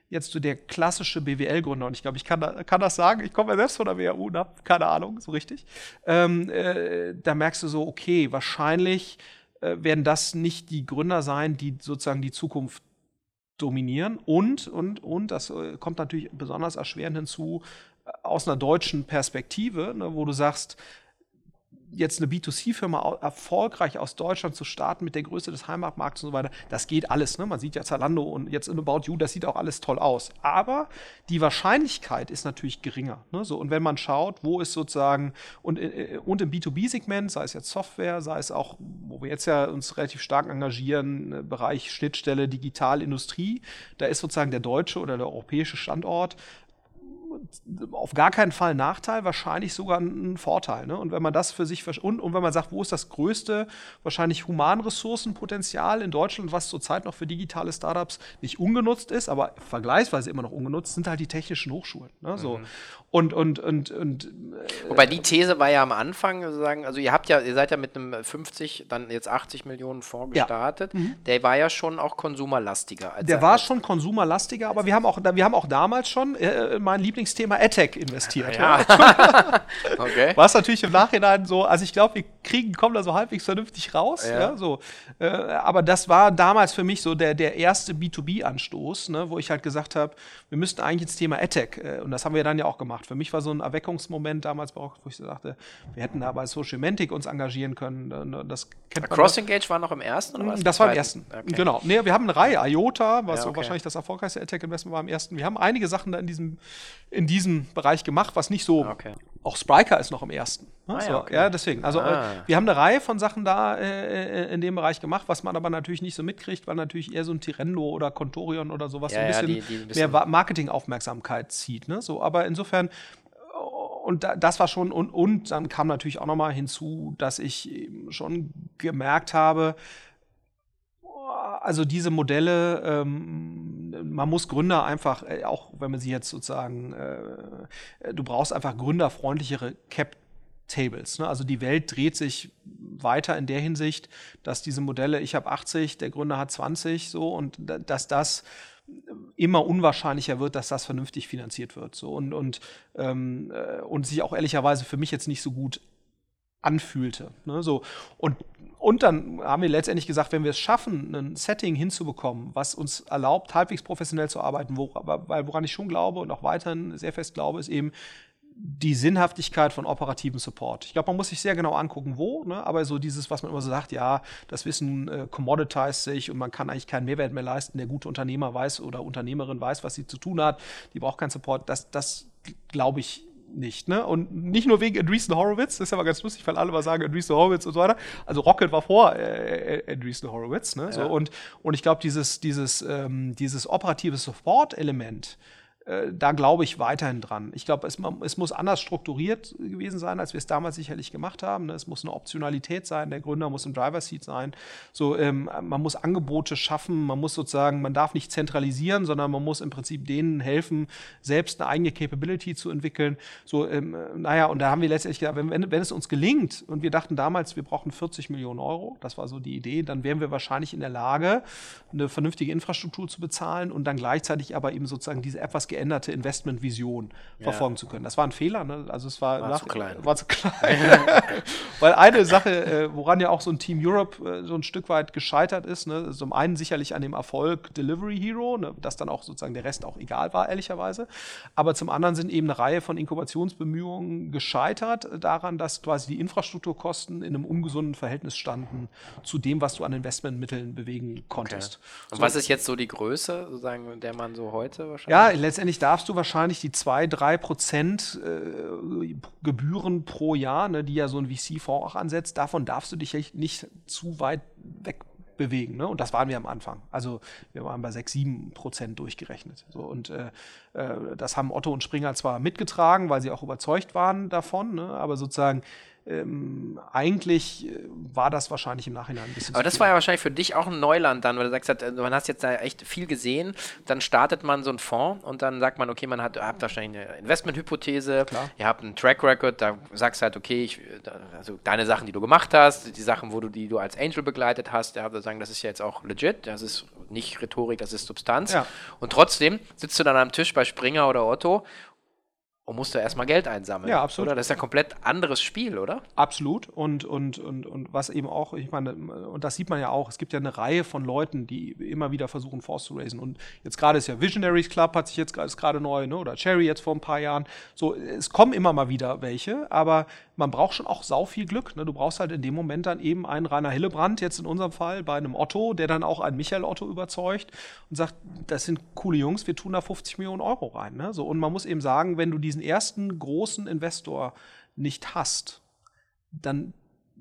jetzt so der klassische BWL-Gründer, und ich glaube, ich kann, kann, das sagen, ich komme ja selbst von der WHU und habe keine Ahnung, so richtig, ähm, äh, da merkst du so, okay, wahrscheinlich äh, werden das nicht die Gründer sein, die sozusagen die Zukunft dominieren. Und, und, und, das äh, kommt natürlich besonders erschwerend hinzu, äh, aus einer deutschen Perspektive, ne, wo du sagst, jetzt eine B2C-Firma erfolgreich aus Deutschland zu starten mit der Größe des Heimatmarkts und so weiter, das geht alles. Ne? Man sieht ja Zalando und jetzt in About You, das sieht auch alles toll aus. Aber die Wahrscheinlichkeit ist natürlich geringer. Ne? So, und wenn man schaut, wo ist sozusagen, und, äh, und im B2B-Segment, sei es jetzt Software, sei es auch, wo wir jetzt ja uns relativ stark engagieren, äh, Bereich Schnittstelle, Digitalindustrie, da ist sozusagen der deutsche oder der europäische Standort auf gar keinen Fall ein Nachteil, wahrscheinlich sogar ein Vorteil. Ne? Und wenn man das für sich und, und wenn man sagt, wo ist das größte wahrscheinlich Humanressourcenpotenzial in Deutschland, was zurzeit noch für digitale Startups nicht ungenutzt ist, aber vergleichsweise immer noch ungenutzt, sind halt die technischen Hochschulen. Ne? So. Mhm. Und, und, und, und äh, Wobei die These war ja am Anfang, sozusagen, also ihr habt ja, ihr seid ja mit einem 50, dann jetzt 80 Millionen Fonds gestartet. Ja. Mhm. Der war ja schon auch konsumerlastiger. der war schon konsumerlastiger, aber wir haben auch, wir haben auch damals schon äh, mein Lieblingsthema AdTech investiert. Ja. ja. okay. Was natürlich im Nachhinein so, also ich glaube, wir kriegen, kommen da so halbwegs vernünftig raus. Ja. ja so. Äh, aber das war damals für mich so der, der erste B2B-Anstoß, ne, wo ich halt gesagt habe, wir müssten eigentlich ins Thema AdTech, äh, und das haben wir dann ja auch gemacht. Für mich war so ein Erweckungsmoment damals, wo ich sagte, wir hätten da bei Social Mantic uns engagieren können. Ne, das kennt Cross Engage war noch im ersten? Oder was das war im ersten. Okay. Genau. Nee, wir haben eine Reihe, IOTA, was ja, okay. wahrscheinlich das erfolgreichste AdTech-Investment war im ersten. Wir haben einige Sachen da in diesem, in diesem Bereich gemacht, was nicht so. Okay. Auch Spriker ist noch im ersten. Ne? Ah, so, ja, okay. ja, deswegen. Also ah. äh, wir haben eine Reihe von Sachen da äh, äh, in dem Bereich gemacht, was man aber natürlich nicht so mitkriegt, weil natürlich eher so ein Tirendo oder Contorion oder sowas ja, so ein bisschen, die, die ein bisschen mehr Marketingaufmerksamkeit zieht. Ne? So, aber insofern und das war schon, und, und dann kam natürlich auch nochmal hinzu, dass ich schon gemerkt habe, also diese Modelle, ähm, man muss Gründer einfach, äh, auch wenn man sie jetzt sozusagen, äh, du brauchst einfach gründerfreundlichere Cap Tables. Ne? Also die Welt dreht sich weiter in der Hinsicht, dass diese Modelle, ich habe 80, der Gründer hat 20, so und dass das immer unwahrscheinlicher wird, dass das vernünftig finanziert wird. So und, und, ähm, äh, und sich auch ehrlicherweise für mich jetzt nicht so gut anfühlte. Ne? So, und, und dann haben wir letztendlich gesagt, wenn wir es schaffen, ein Setting hinzubekommen, was uns erlaubt, halbwegs professionell zu arbeiten, wo, weil woran ich schon glaube und auch weiterhin sehr fest glaube, ist eben, die Sinnhaftigkeit von operativen Support. Ich glaube, man muss sich sehr genau angucken, wo, ne? aber so dieses, was man immer so sagt, ja, das Wissen äh, commoditized sich und man kann eigentlich keinen Mehrwert mehr leisten. Der gute Unternehmer weiß oder Unternehmerin weiß, was sie zu tun hat, die braucht keinen Support. Das, das glaube ich nicht. Ne? Und nicht nur wegen Andreessen Horowitz, das ist aber ganz lustig, weil alle mal sagen Andreessen Horowitz und so weiter. Also Rocket war vor äh, äh Andreessen Horowitz. Ne? Ja. So, und, und ich glaube, dieses, dieses, ähm, dieses operative Support-Element, da glaube ich weiterhin dran. Ich glaube, es, es, muss anders strukturiert gewesen sein, als wir es damals sicherlich gemacht haben. Ne? Es muss eine Optionalität sein, der Gründer muss im Driver Seat sein. So, ähm, man muss Angebote schaffen, man muss sozusagen, man darf nicht zentralisieren, sondern man muss im Prinzip denen helfen, selbst eine eigene Capability zu entwickeln. So, ähm, naja, und da haben wir letztendlich gesagt, wenn, wenn, wenn es uns gelingt, und wir dachten damals, wir brauchen 40 Millionen Euro, das war so die Idee, dann wären wir wahrscheinlich in der Lage, eine vernünftige Infrastruktur zu bezahlen und dann gleichzeitig aber eben sozusagen diese etwas geänderte Investmentvision ja. verfolgen zu können. Das war ein Fehler, ne? Also es war, war nach, zu klein. War zu klein. Weil eine Sache, äh, woran ja auch so ein Team Europe äh, so ein Stück weit gescheitert ist, ne? zum einen sicherlich an dem Erfolg Delivery Hero, ne? dass dann auch sozusagen der Rest auch egal war, ehrlicherweise. Aber zum anderen sind eben eine Reihe von Inkubationsbemühungen gescheitert daran, dass quasi die Infrastrukturkosten in einem ungesunden Verhältnis standen zu dem, was du an Investmentmitteln bewegen konntest. Okay. Und so. was ist jetzt so die Größe, sozusagen, der man so heute wahrscheinlich? Ja, letztendlich darfst du wahrscheinlich die 2, 3 Prozent äh, Gebühren pro Jahr, ne, die ja so ein VC-Fonds auch ansetzt, davon darfst du dich nicht zu weit weg bewegen. Ne? Und das waren wir am Anfang. Also wir waren bei 6, 7 Prozent durchgerechnet. So, und äh, äh, das haben Otto und Springer zwar mitgetragen, weil sie auch überzeugt waren davon, ne? aber sozusagen ähm, eigentlich äh, war das wahrscheinlich im Nachhinein ein bisschen. Aber das war ja wahrscheinlich für dich auch ein Neuland dann, weil du sagst, äh, man hast jetzt da echt viel gesehen. Dann startet man so einen Fonds und dann sagt man, okay, man hat habt wahrscheinlich eine Investmenthypothese, ihr habt einen Track Record, da sagst du halt, okay, ich, also deine Sachen, die du gemacht hast, die Sachen, wo du die du als Angel begleitet hast, ja, da sagen, das ist ja jetzt auch legit, das ist nicht Rhetorik, das ist Substanz. Ja. Und trotzdem sitzt du dann am Tisch bei Springer oder Otto und musst du erstmal Geld einsammeln. Ja, absolut. Oder? Das ist ein komplett anderes Spiel, oder? Absolut. Und, und, und, und was eben auch, ich meine, und das sieht man ja auch, es gibt ja eine Reihe von Leuten, die immer wieder versuchen, Force zu raisen. Und jetzt gerade ist ja Visionaries Club, hat sich jetzt gerade neu, ne? oder Cherry jetzt vor ein paar Jahren. So, es kommen immer mal wieder welche, aber man braucht schon auch sau viel Glück. Ne? Du brauchst halt in dem Moment dann eben einen Rainer Hillebrand, jetzt in unserem Fall, bei einem Otto, der dann auch einen Michael Otto überzeugt und sagt, das sind coole Jungs, wir tun da 50 Millionen Euro rein. Ne? So, und man muss eben sagen, wenn du diesen ersten großen Investor nicht hast, dann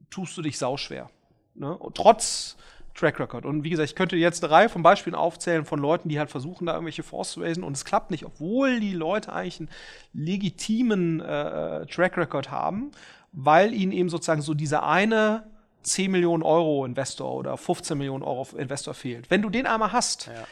tust du dich sauschwer. Ne? Trotz Track Record. Und wie gesagt, ich könnte jetzt eine Reihe von Beispielen aufzählen von Leuten, die halt versuchen, da irgendwelche Fonds zu raisen und es klappt nicht, obwohl die Leute eigentlich einen legitimen äh, Track Record haben, weil ihnen eben sozusagen so dieser eine 10 Millionen Euro Investor oder 15 Millionen Euro Investor fehlt. Wenn du den einmal hast, ja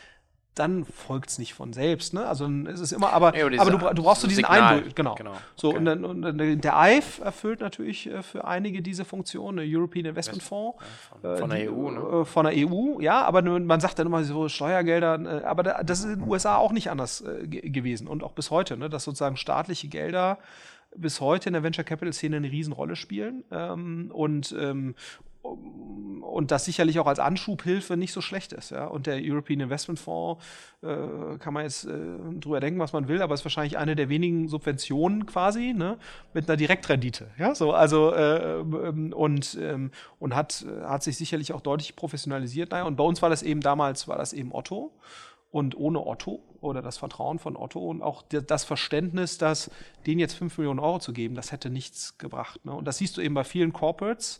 dann folgt es nicht von selbst. Ne? Also es ist immer, aber, ja, aber du, du, brauchst so diesen Eindruck. Genau. genau. So, okay. und, dann, und der EIF erfüllt natürlich äh, für einige diese Funktion, der European Investment Fonds. Ja, von, von, der EU, ne? Äh, von der EU, ja, aber man sagt dann immer so Steuergelder, äh, aber das ist in den USA auch nicht anders gewesen und auch bis heute, ne? dass sozusagen staatliche Gelder bis heute in der Venture Capital Szene eine Riesenrolle spielen ähm, und ähm, und das sicherlich auch als Anschubhilfe nicht so schlecht ist. Ja? Und der European Investment Fonds äh, kann man jetzt äh, drüber denken, was man will, aber ist wahrscheinlich eine der wenigen Subventionen quasi ne? mit einer Direktrendite. Ja, so also äh, ähm, und ähm, und hat hat sich sicherlich auch deutlich professionalisiert. Naja, und bei uns war das eben damals war das eben Otto. Und ohne Otto oder das Vertrauen von Otto und auch das Verständnis, dass denen jetzt 5 Millionen Euro zu geben, das hätte nichts gebracht. Ne? Und das siehst du eben bei vielen Corporates,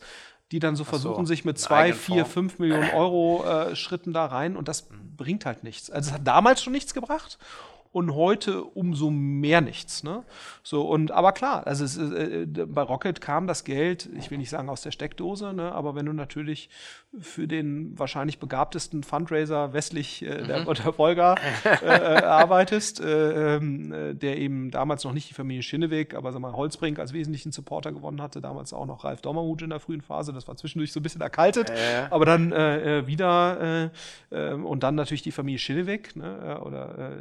die dann so versuchen, so, sich mit zwei, vier, fünf Millionen Euro äh, Schritten da rein und das bringt halt nichts. Also es hat damals schon nichts gebracht und heute umso mehr nichts. Ne? So, und aber klar, also es, äh, äh, bei Rocket kam das Geld, ich will nicht sagen aus der Steckdose, ne, aber wenn du natürlich für den wahrscheinlich begabtesten Fundraiser westlich äh, der, mhm. der Volga äh, äh, arbeitest, äh, ähm, der eben damals noch nicht die Familie Schinneweg, aber sag mal, Holzbrink als wesentlichen Supporter gewonnen hatte, damals auch noch Ralf Dommerhut in der frühen Phase, das war zwischendurch so ein bisschen erkaltet, aber dann wieder und dann natürlich die Familie Schinneweg, ne, oder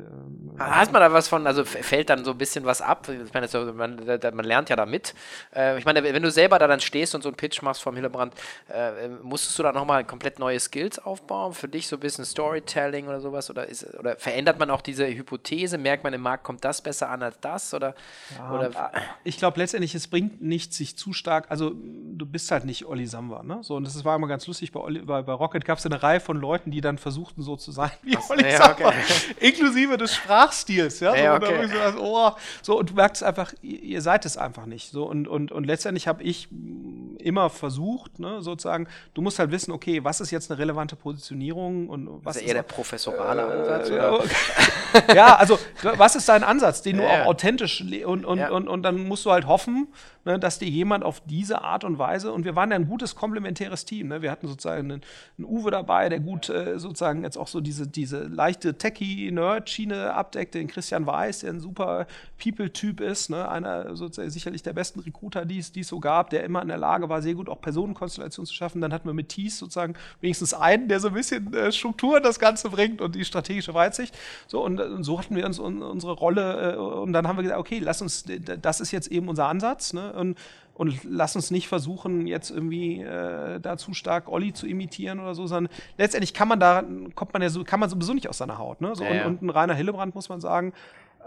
Hat man da was von, also fällt dann so ein bisschen was ab? Ich meine, man, man, lernt ja da mit. Äh, ich meine, wenn du selber da dann stehst und so einen Pitch machst vom Hillebrand, äh, musstest du da nochmal komplett neue Skills aufbauen? Für dich so ein bisschen Storytelling oder sowas? Oder, ist, oder verändert man auch diese Hypothese? Merkt man im Markt, kommt das besser an als das? Oder, ja, oder ich glaube letztendlich, es bringt nichts, sich zu stark, also du bist halt nicht Olli Samba, ne? So, und das war immer ganz lustig, bei, Olli, bei, bei Rocket gab es eine Reihe von Leuten, die dann versuchten, so zu sein wie Olli ja, Samba. Okay. Inklusive des Sprachs Schachstils, ja. So, okay. und, oh, so, und du merkst einfach, ihr, seid es einfach nicht. So, und, und, und letztendlich habe ich immer versucht, ne, sozusagen, du musst halt wissen, okay, was ist jetzt eine relevante Positionierung und was Das ist ist eher der professorale Ansatz. ja, Oder? okay. ja, also was ist dein Ansatz, den du Ja. auch authentisch und, und, Ja. und, und dann musst du halt hoffen, ne, dass dir jemand auf diese Art und Weise und wir waren ja ein gutes komplementäres Team. Ne? Wir hatten sozusagen einen, einen Uwe dabei, der gut äh, sozusagen jetzt auch so diese, diese leichte Techie-Nerd-Schiene abdeckt, den Christian Weiß, der ein super People-Typ ist, ne? einer sozusagen sicherlich der besten Recruiter, die es die es so gab, der immer in der Lage war, sehr gut auch Personenkonstellationen zu schaffen. Dann hatten wir mit Thies sozusagen wenigstens einen, der so ein bisschen äh, Struktur das Ganze bringt und die strategische Weitsicht. So, und, äh, und so hatten wir uns un, unsere Rolle äh, und dann haben wir gesagt, okay, lass uns, das ist jetzt eben unser Ansatz, ne? Und, und lass uns nicht versuchen, jetzt irgendwie äh, da zu stark Olli zu imitieren oder so, sondern letztendlich kann man da, kommt man ja so, kann man sowieso nicht aus seiner Haut. Ne? So, Ja, ja. Und, und ein Rainer Hillebrand, muss man sagen,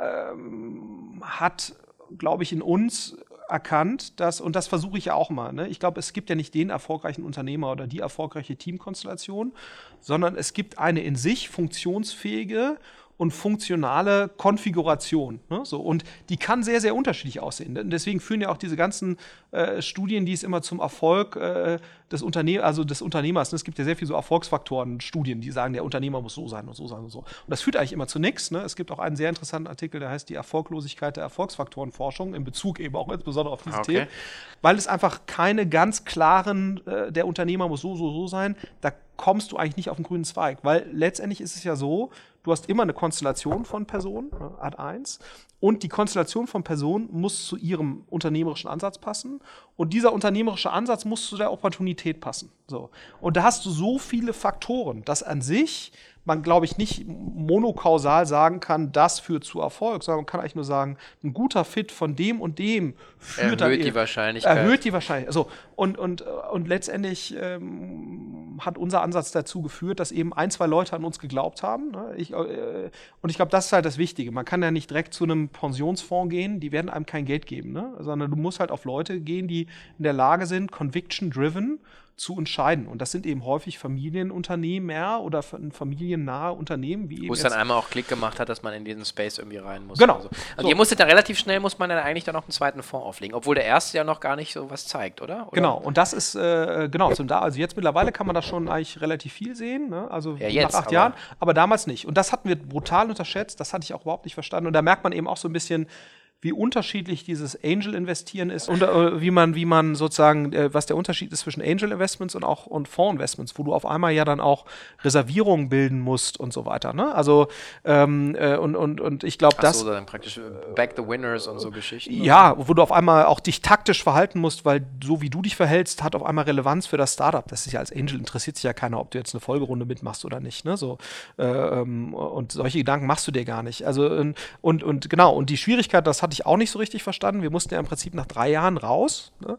ähm, hat, glaube ich, in uns erkannt, dass, und das versuche ich ja auch mal, ne? ich glaube, es gibt ja nicht den erfolgreichen Unternehmer oder die erfolgreiche Teamkonstellation, sondern es gibt eine in sich funktionsfähige und funktionale Konfiguration. Ne? So, und die kann sehr, sehr unterschiedlich aussehen. Und Deswegen führen ja auch diese ganzen äh, Studien, die es immer zum Erfolg äh, des, Unterne also des Unternehmers, ne? es gibt ja sehr viele so Erfolgsfaktoren, Studien, die sagen, der Unternehmer muss so sein und so sein und so. Und das führt eigentlich immer zu nichts. Ne? Es gibt auch einen sehr interessanten Artikel, der heißt die Erfolglosigkeit der Erfolgsfaktorenforschung, in Bezug eben auch insbesondere auf dieses Okay. Thema, weil es einfach keine ganz klaren, äh, der Unternehmer muss so, so, so sein, da kommst du eigentlich nicht auf den grünen Zweig, weil letztendlich ist es ja so, du hast immer eine Konstellation von Personen, ne, Art 1, und die Konstellation von Personen muss zu ihrem unternehmerischen Ansatz passen und dieser unternehmerische Ansatz muss zu der Opportunität passen. So. Und da hast du so viele Faktoren, dass an sich man, glaube ich, nicht monokausal sagen kann, das führt zu Erfolg, sondern man kann eigentlich nur sagen, ein guter Fit von dem und dem führt dann Erhöht die eben- Wahrscheinlichkeit. Erhöht die Wahrscheinlichkeit. Also, und, und, und letztendlich ähm, hat unser Ansatz dazu geführt, dass eben ein, zwei Leute an uns geglaubt haben. Ne? Ich, äh, und ich glaube, das ist halt das Wichtige. Man kann ja nicht direkt zu einem Pensionsfonds gehen, die werden einem kein Geld geben, ne? sondern du musst halt auf Leute gehen, die in der Lage sind, conviction-driven zu entscheiden. Und das sind eben häufig Familienunternehmen oder fa- familiennahe Unternehmen, wie eben Wo es dann einmal auch Klick gemacht hat, dass man in diesen Space irgendwie rein muss. Genau. oder So. Und So. ihr musstet dann relativ schnell, muss man dann eigentlich dann noch einen zweiten Fonds auflegen, obwohl der erste ja noch gar nicht so was zeigt, oder? oder? Genau, und das ist, äh, genau, zum da, also jetzt mittlerweile kann man das schon eigentlich relativ viel sehen, ne? also Ja, jetzt, nach acht aber- Jahren, aber damals nicht. Und das hatten wir brutal unterschätzt, das hatte ich auch überhaupt nicht verstanden. Und da merkt man eben auch so ein bisschen, wie unterschiedlich dieses Angel-Investieren ist und äh, wie man, wie man sozusagen, äh, was der Unterschied ist zwischen Angel-Investments und auch und Fonds-Investments, wo du auf einmal ja dann auch Reservierungen bilden musst und so weiter. Ne? Also ähm, äh, und, und, und ich glaube, das. so, dann praktisch äh, Back the Winners und so Geschichten. Ja, wo du auf einmal auch dich taktisch verhalten musst, weil so wie du dich verhältst, hat auf einmal Relevanz für das Startup. Das ist ja als Angel interessiert sich ja keiner, ob du jetzt eine Folgerunde mitmachst oder nicht. Ne? So, äh, ähm, und solche Gedanken machst du dir gar nicht. Also und, und, genau, und die Schwierigkeit, das hatte ich auch nicht so richtig verstanden. Wir mussten ja im Prinzip nach drei Jahren raus. Ne?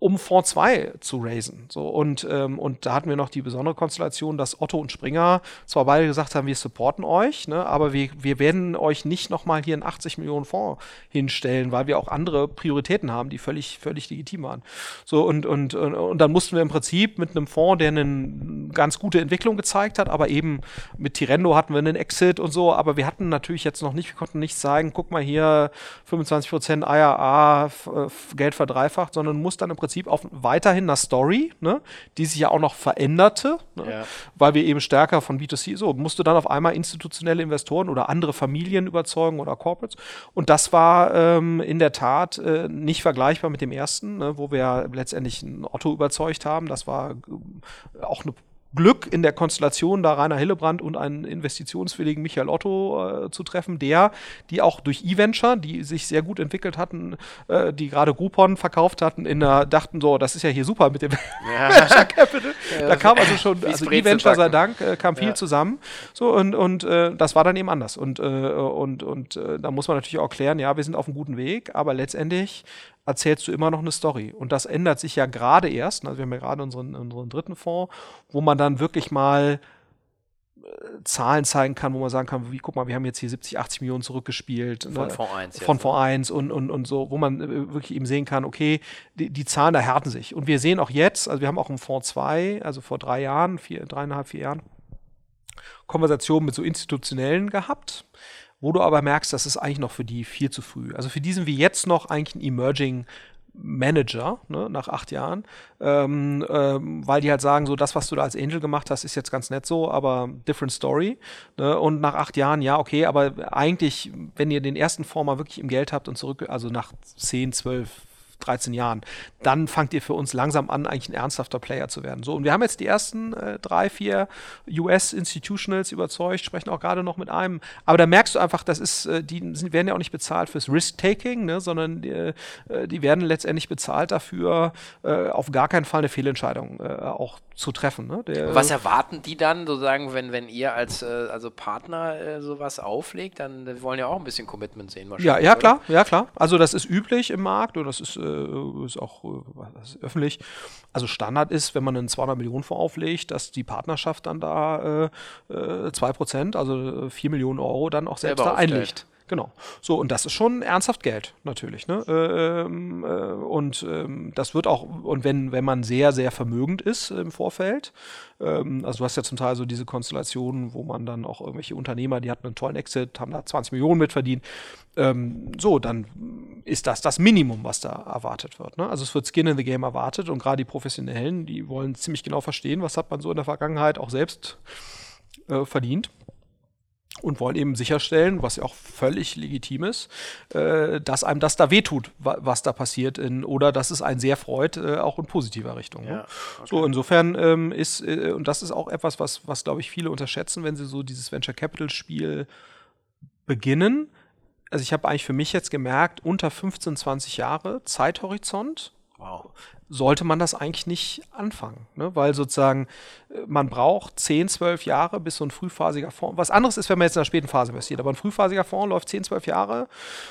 Um Fonds 2 zu raisen. So, und, ähm, und da hatten wir noch die besondere Konstellation, dass Otto und Springer zwar beide gesagt haben, wir supporten euch, ne, aber wir, wir werden euch nicht nochmal hier einen 80 Millionen Fonds hinstellen, weil wir auch andere Prioritäten haben, die völlig, völlig legitim waren. So, und, und, und, und dann mussten wir im Prinzip mit einem Fonds, der eine ganz gute Entwicklung gezeigt hat, aber eben mit Tirendo hatten wir einen Exit und so, aber wir hatten natürlich jetzt noch nicht, wir konnten nicht sagen, guck mal hier, 25% IRA, f- Geld verdreifacht, sondern muss dann im Prinzip auf weiterhin eine Story, ne, die sich ja auch noch veränderte, ne, Ja. weil wir eben stärker von B2C, so musste dann auf einmal institutionelle Investoren oder andere Familien überzeugen oder Corporates. Und das war ähm, in der Tat äh, nicht vergleichbar mit dem ersten, ne, wo wir letztendlich ein Otto überzeugt haben. Das war äh, auch eine Glück in der Konstellation, da Rainer Hillebrand und einen investitionswilligen Michael Otto äh, zu treffen, der, die auch durch E-Venture, die sich sehr gut entwickelt hatten, äh, die gerade Groupon verkauft hatten, in der, dachten so, das ist ja hier super mit dem Ja. Venture Capital. da kam also schon, also E-Venture sei backen. Dank, äh, kam viel Ja. zusammen. So, und, und äh, das war dann eben anders. Und, äh, und, und äh, da muss man natürlich auch klären, ja, wir sind auf einem guten Weg, aber letztendlich erzählst du immer noch eine Story. Und das ändert sich ja gerade erst. Also wir haben ja gerade unseren, unseren dritten Fonds, wo man dann wirklich mal äh, Zahlen zeigen kann, wo man sagen kann, wie, guck mal, wir haben jetzt hier 70, 80 Millionen zurückgespielt. Von ne? Fonds 1 jetzt, Von ne? Fonds 1 und, und, und so, wo man äh, wirklich eben sehen kann, okay, die, die Zahlen da härten sich. Und wir sehen auch jetzt, also wir haben auch im Fonds 2, also vor drei Jahren, vier, dreieinhalb, vier Jahren, Konversationen mit so Institutionellen gehabt. Wo du aber merkst, das ist eigentlich noch für die viel zu früh. Also für die sind wir jetzt noch eigentlich ein Emerging Manager ne, nach acht Jahren, ähm, ähm, weil die halt sagen, so das, was du da als Angel gemacht hast, ist jetzt ganz nett so, aber different story. Ne? Und nach acht Jahren, ja, okay, aber eigentlich, wenn ihr den ersten mal wirklich im Geld habt und zurück, also nach zehn, zwölf, 13 Jahren, dann fangt ihr für uns langsam an, eigentlich ein ernsthafter Player zu werden. So, und wir haben jetzt die ersten äh, drei, vier US-Institutionals überzeugt, sprechen auch gerade noch mit einem. Aber da merkst du einfach, das ist, äh, die sind, werden ja auch nicht bezahlt fürs Risk-Taking, ne, sondern die, äh, die, werden letztendlich bezahlt dafür, äh, auf gar keinen Fall eine Fehlentscheidung äh, auch zu treffen. Ne? Der, Was erwarten die dann sozusagen, wenn, wenn ihr als äh, also Partner sowas auflegt, dann wollen ja auch ein bisschen Commitment sehen wahrscheinlich. Ja, ja, klar, ja, klar. Also das ist üblich im Markt und das ist äh, ist auch äh, ist öffentlich. Also Standard ist, wenn man einen 200 Millionen Fonds auflegt, dass die Partnerschaft dann da äh, 2%, äh, also 4 Millionen Euro dann auch selbst Selber da einlegt. Genau. So, und das ist schon ernsthaft Geld, natürlich. Ne? Ähm, äh, und ähm, das wird auch, und wenn, wenn man sehr, sehr vermögend ist im Vorfeld, ähm, also du hast ja zum Teil so diese Konstellationen, wo man dann auch irgendwelche Unternehmer, die hatten einen tollen Exit, haben da 20 Millionen mitverdient. Ähm, so, dann ist das das Minimum, was da erwartet wird. Ne? Also es wird Skin in the Game erwartet und gerade die Professionellen, die wollen ziemlich genau verstehen, was hat man so in der Vergangenheit auch selbst äh, verdient und wollen eben sicherstellen, was ja auch völlig legitim ist, äh, dass einem das da wehtut, wa was da passiert, in, oder dass es einen sehr freut, äh, auch in positiver Richtung. Ne? Ja, okay. So, insofern ähm, ist, äh, und das ist auch etwas, was, was glaube ich, viele unterschätzen, wenn sie so dieses Venture Capital Spiel beginnen. Also ich habe eigentlich für mich jetzt gemerkt, unter 15, 20 Jahre Zeithorizont. Wow sollte man das eigentlich nicht anfangen, ne? weil sozusagen äh, man braucht 10, 12 Jahre, bis so ein frühphasiger Fonds, was anderes ist, wenn man jetzt in der späten Phase investiert, aber ein frühphasiger Fonds läuft 10, 12 Jahre.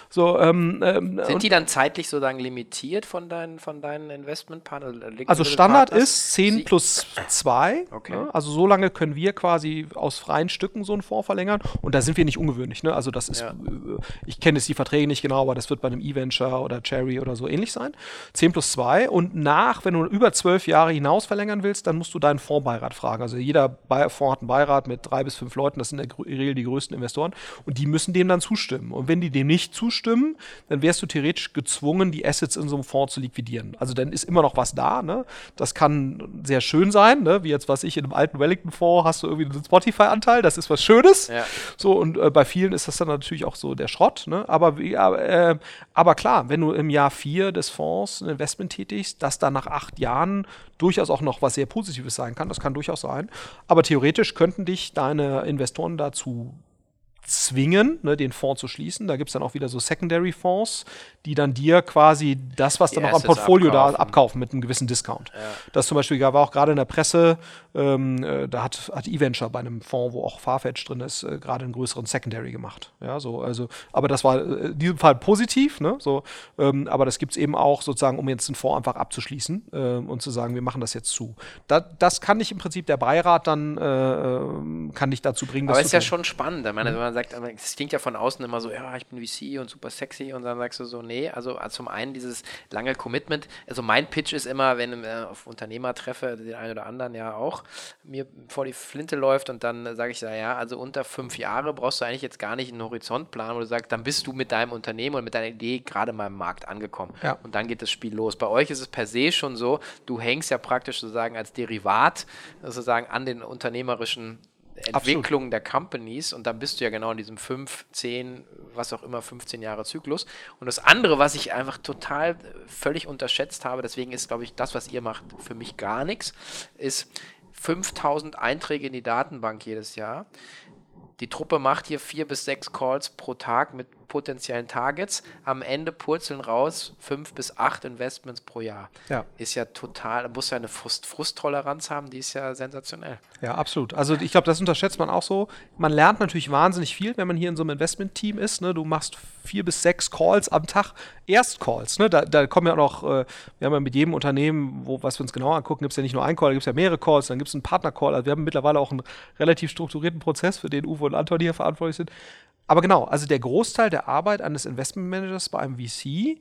So, ähm, ähm, Sind die dann zeitlich sozusagen limitiert von deinen, von deinen Investmentpartnern? Also Standard ist 10 plus 2, okay. ne? also so lange können wir quasi aus freien Stücken so einen Fonds verlängern und da sind wir nicht ungewöhnlich, ne? also das ist, ja. Äh, ich kenne jetzt die Verträge nicht genau, aber das wird bei einem E-Venture oder Cherry oder so ähnlich sein. 10 plus 2 und danach, wenn du über zwölf Jahre hinaus verlängern willst, dann musst du deinen Fondsbeirat fragen. Also jeder Fonds hat einen Beirat mit drei bis fünf Leuten, das sind in der Regel die größten Investoren, und die müssen dem dann zustimmen. Und wenn die dem nicht zustimmen, dann wärst du theoretisch gezwungen, die Assets in so einem Fonds zu liquidieren. Also dann ist immer noch was da. Ne? Das kann sehr schön sein, ne? wie jetzt was ich in einem alten Wellington-Fonds hast du irgendwie einen Spotify-Anteil, das ist was Schönes. Ja. So, und äh, bei vielen ist das dann natürlich auch so der Schrott. Ne? Aber, äh, aber klar, wenn du im Jahr vier des Fonds ein Investment tätigst, das dann nach acht Jahren durchaus auch noch was sehr Positives sein kann. Das kann durchaus sein. Aber theoretisch könnten dich deine Investoren dazu zwingen, ne, den Fonds zu schließen. Da gibt es dann auch wieder so Secondary-Fonds, die dann dir quasi das, was dann noch am Portfolio abkaufen. da abkaufen mit einem gewissen Discount. Ja. Das zum Beispiel war auch gerade in der Presse, ähm, äh, da hat, hat eVenture bei einem Fonds, wo auch Farfetch drin ist, äh, gerade einen größeren Secondary gemacht. Ja, so, also, aber das war äh, in diesem Fall positiv, ne, so, ähm, aber das gibt es eben auch sozusagen, um jetzt einen Fonds einfach abzuschließen ähm, und zu sagen, wir machen das jetzt zu. Da, das kann nicht im Prinzip der Beirat dann, äh, ähm, kann dich dazu bringen, Aber ist ja schon spannend. Ich meine, wenn man sagt, es klingt ja von außen immer so, ja, ich bin VC und super sexy und dann sagst du so, nee, also, also zum einen dieses lange Commitment. Also mein Pitch ist immer, wenn ich äh, auf Unternehmer treffe, den einen oder anderen ja auch, mir vor die Flinte läuft und dann sage ich, ja, also unter fünf Jahre brauchst du eigentlich jetzt gar nicht einen Horizontplan, wo du sagst, dann bist du mit deinem Unternehmen und mit deiner Idee gerade mal im Markt angekommen. Ja. Und dann geht das Spiel los. Bei euch ist es per se schon so, du hängst ja praktisch sozusagen als Derivat sozusagen an den unternehmerischen Entwicklung Absolut. der Companies und dann bist du ja genau in diesem 5, 10, was auch immer, 15 Jahre Zyklus. Und das andere, was ich einfach total völlig unterschätzt habe, deswegen ist, glaube ich, das, was ihr macht, für mich gar nichts, ist 5000 Einträge in die Datenbank jedes Jahr. Die Truppe macht hier vier bis sechs Calls pro Tag mit potenziellen Targets. Am Ende purzeln raus fünf bis acht Investments pro Jahr. Ja. Ist ja total, muss ja eine Frust Frusttoleranz haben, die ist ja sensationell. Ja, absolut. Also ich glaube, das unterschätzt man auch so. Man lernt natürlich wahnsinnig viel, wenn man hier in so einem Investment-Team ist. Ne? Du machst vier bis sechs Calls am Tag, Erstcalls. Ne? Da, da kommen ja noch, äh, wir haben ja mit jedem Unternehmen, wo, was wir uns genau angucken, gibt es ja nicht nur einen Call, da gibt es ja mehrere Calls, dann gibt es einen Partner-Call. Also wir haben mittlerweile auch einen relativ strukturierten Prozess, für den Uwe und Anton hier verantwortlich sind. Aber genau, also der Großteil der Arbeit eines Investmentmanagers bei einem VC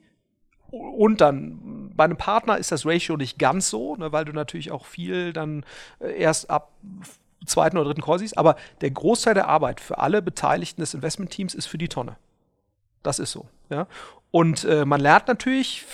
und dann bei einem Partner ist das Ratio nicht ganz so, ne, weil du natürlich auch viel dann äh, erst ab zweiten oder dritten Call siehst, aber der Großteil der Arbeit für alle Beteiligten des Investmentteams ist für die Tonne. Das ist so. Ja? Und äh, man lernt natürlich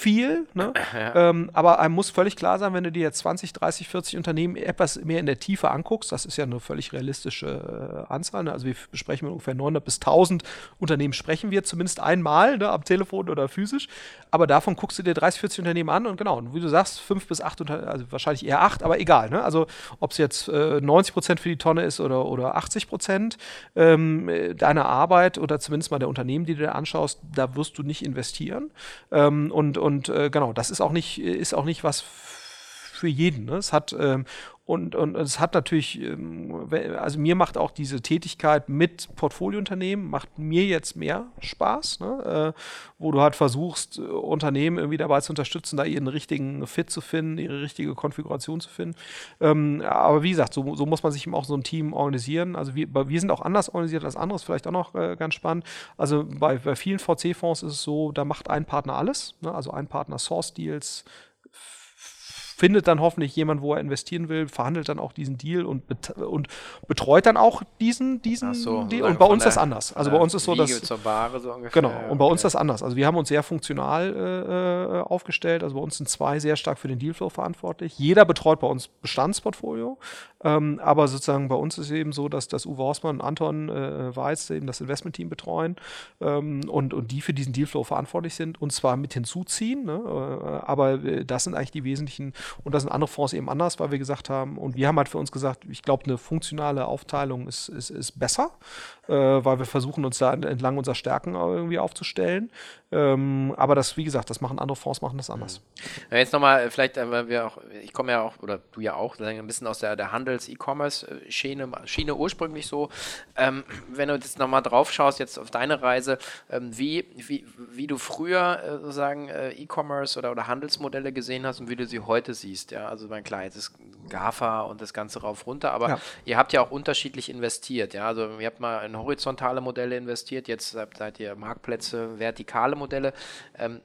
viel, ne? ja. ähm, aber einem muss völlig klar sein, wenn du dir jetzt 20, 30, 40 Unternehmen etwas mehr in der Tiefe anguckst, das ist ja eine völlig realistische äh, Anzahl, ne? also wir besprechen mit ungefähr 900 bis 1000 Unternehmen sprechen wir zumindest einmal ne, am Telefon oder physisch, aber davon guckst du dir 30, 40 Unternehmen an und genau, und wie du sagst, 5 bis 8, also wahrscheinlich eher 8, aber egal, ne? also ob es jetzt äh, 90 Prozent für die Tonne ist oder, oder 80 Prozent ähm, deiner Arbeit oder zumindest mal der Unternehmen, die du dir anschaust, da wirst du nicht investieren ähm, und, und und äh, genau, das ist auch nicht, ist auch nicht was für jeden. Ne? Es hat ähm, und, und es hat natürlich, ähm, also mir macht auch diese Tätigkeit mit Portfoliounternehmen, macht mir jetzt mehr Spaß, ne? äh, wo du halt versuchst, Unternehmen irgendwie dabei zu unterstützen, da ihren richtigen Fit zu finden, ihre richtige Konfiguration zu finden. Ähm, aber wie gesagt, so, so, muss man sich eben auch so ein Team organisieren. Also wir, wir sind auch anders organisiert als anderes, vielleicht auch noch äh, ganz spannend. Also bei, bei vielen VC-Fonds ist es so, da macht ein Partner alles, ne? also ein Partner Source Deals, findet dann hoffentlich jemand, wo er investieren will, verhandelt dann auch diesen Deal und, bet und betreut dann auch diesen, diesen so, Deal. Und bei uns das anders. Also bei uns ist so, dass. Zur Ware so ungefähr. Genau. Und bei okay. uns das anders. Also wir haben uns sehr funktional äh, äh, aufgestellt. Also bei uns sind zwei sehr stark für den Dealflow verantwortlich. Jeder betreut bei uns Bestandsportfolio. Ähm, aber sozusagen bei uns ist es eben so, dass, dass Uwe Hausmann und Anton äh, Weiß eben das Investmentteam betreuen ähm, und, und die für diesen Dealflow verantwortlich sind und zwar mit hinzuziehen. Ne? Äh, aber äh, das sind eigentlich die wesentlichen und das sind andere Fonds eben anders, weil wir gesagt haben, und wir haben halt für uns gesagt, ich glaube, eine funktionale Aufteilung ist, ist, ist besser, äh, weil wir versuchen uns da entlang unserer Stärken irgendwie aufzustellen. Ähm, aber das, wie gesagt, das machen andere Fonds, machen das anders. Ja, jetzt nochmal, vielleicht, äh, weil wir auch, ich komme ja auch, oder du ja auch, ein bisschen aus der, der Handels-E-Commerce-Schiene Schiene ursprünglich so. Ähm, wenn du jetzt nochmal drauf schaust, jetzt auf deine Reise, ähm, wie, wie, wie du früher äh, sozusagen äh, E-Commerce oder, oder Handelsmodelle gesehen hast und wie du sie heute siehst. Ja, also mein klar, jetzt ist GAFA und das Ganze rauf runter, aber ja. ihr habt ja auch unterschiedlich investiert. Ja, also ihr habt mal in horizontale Modelle investiert, jetzt seid ihr Marktplätze, vertikale Modelle. Ähm,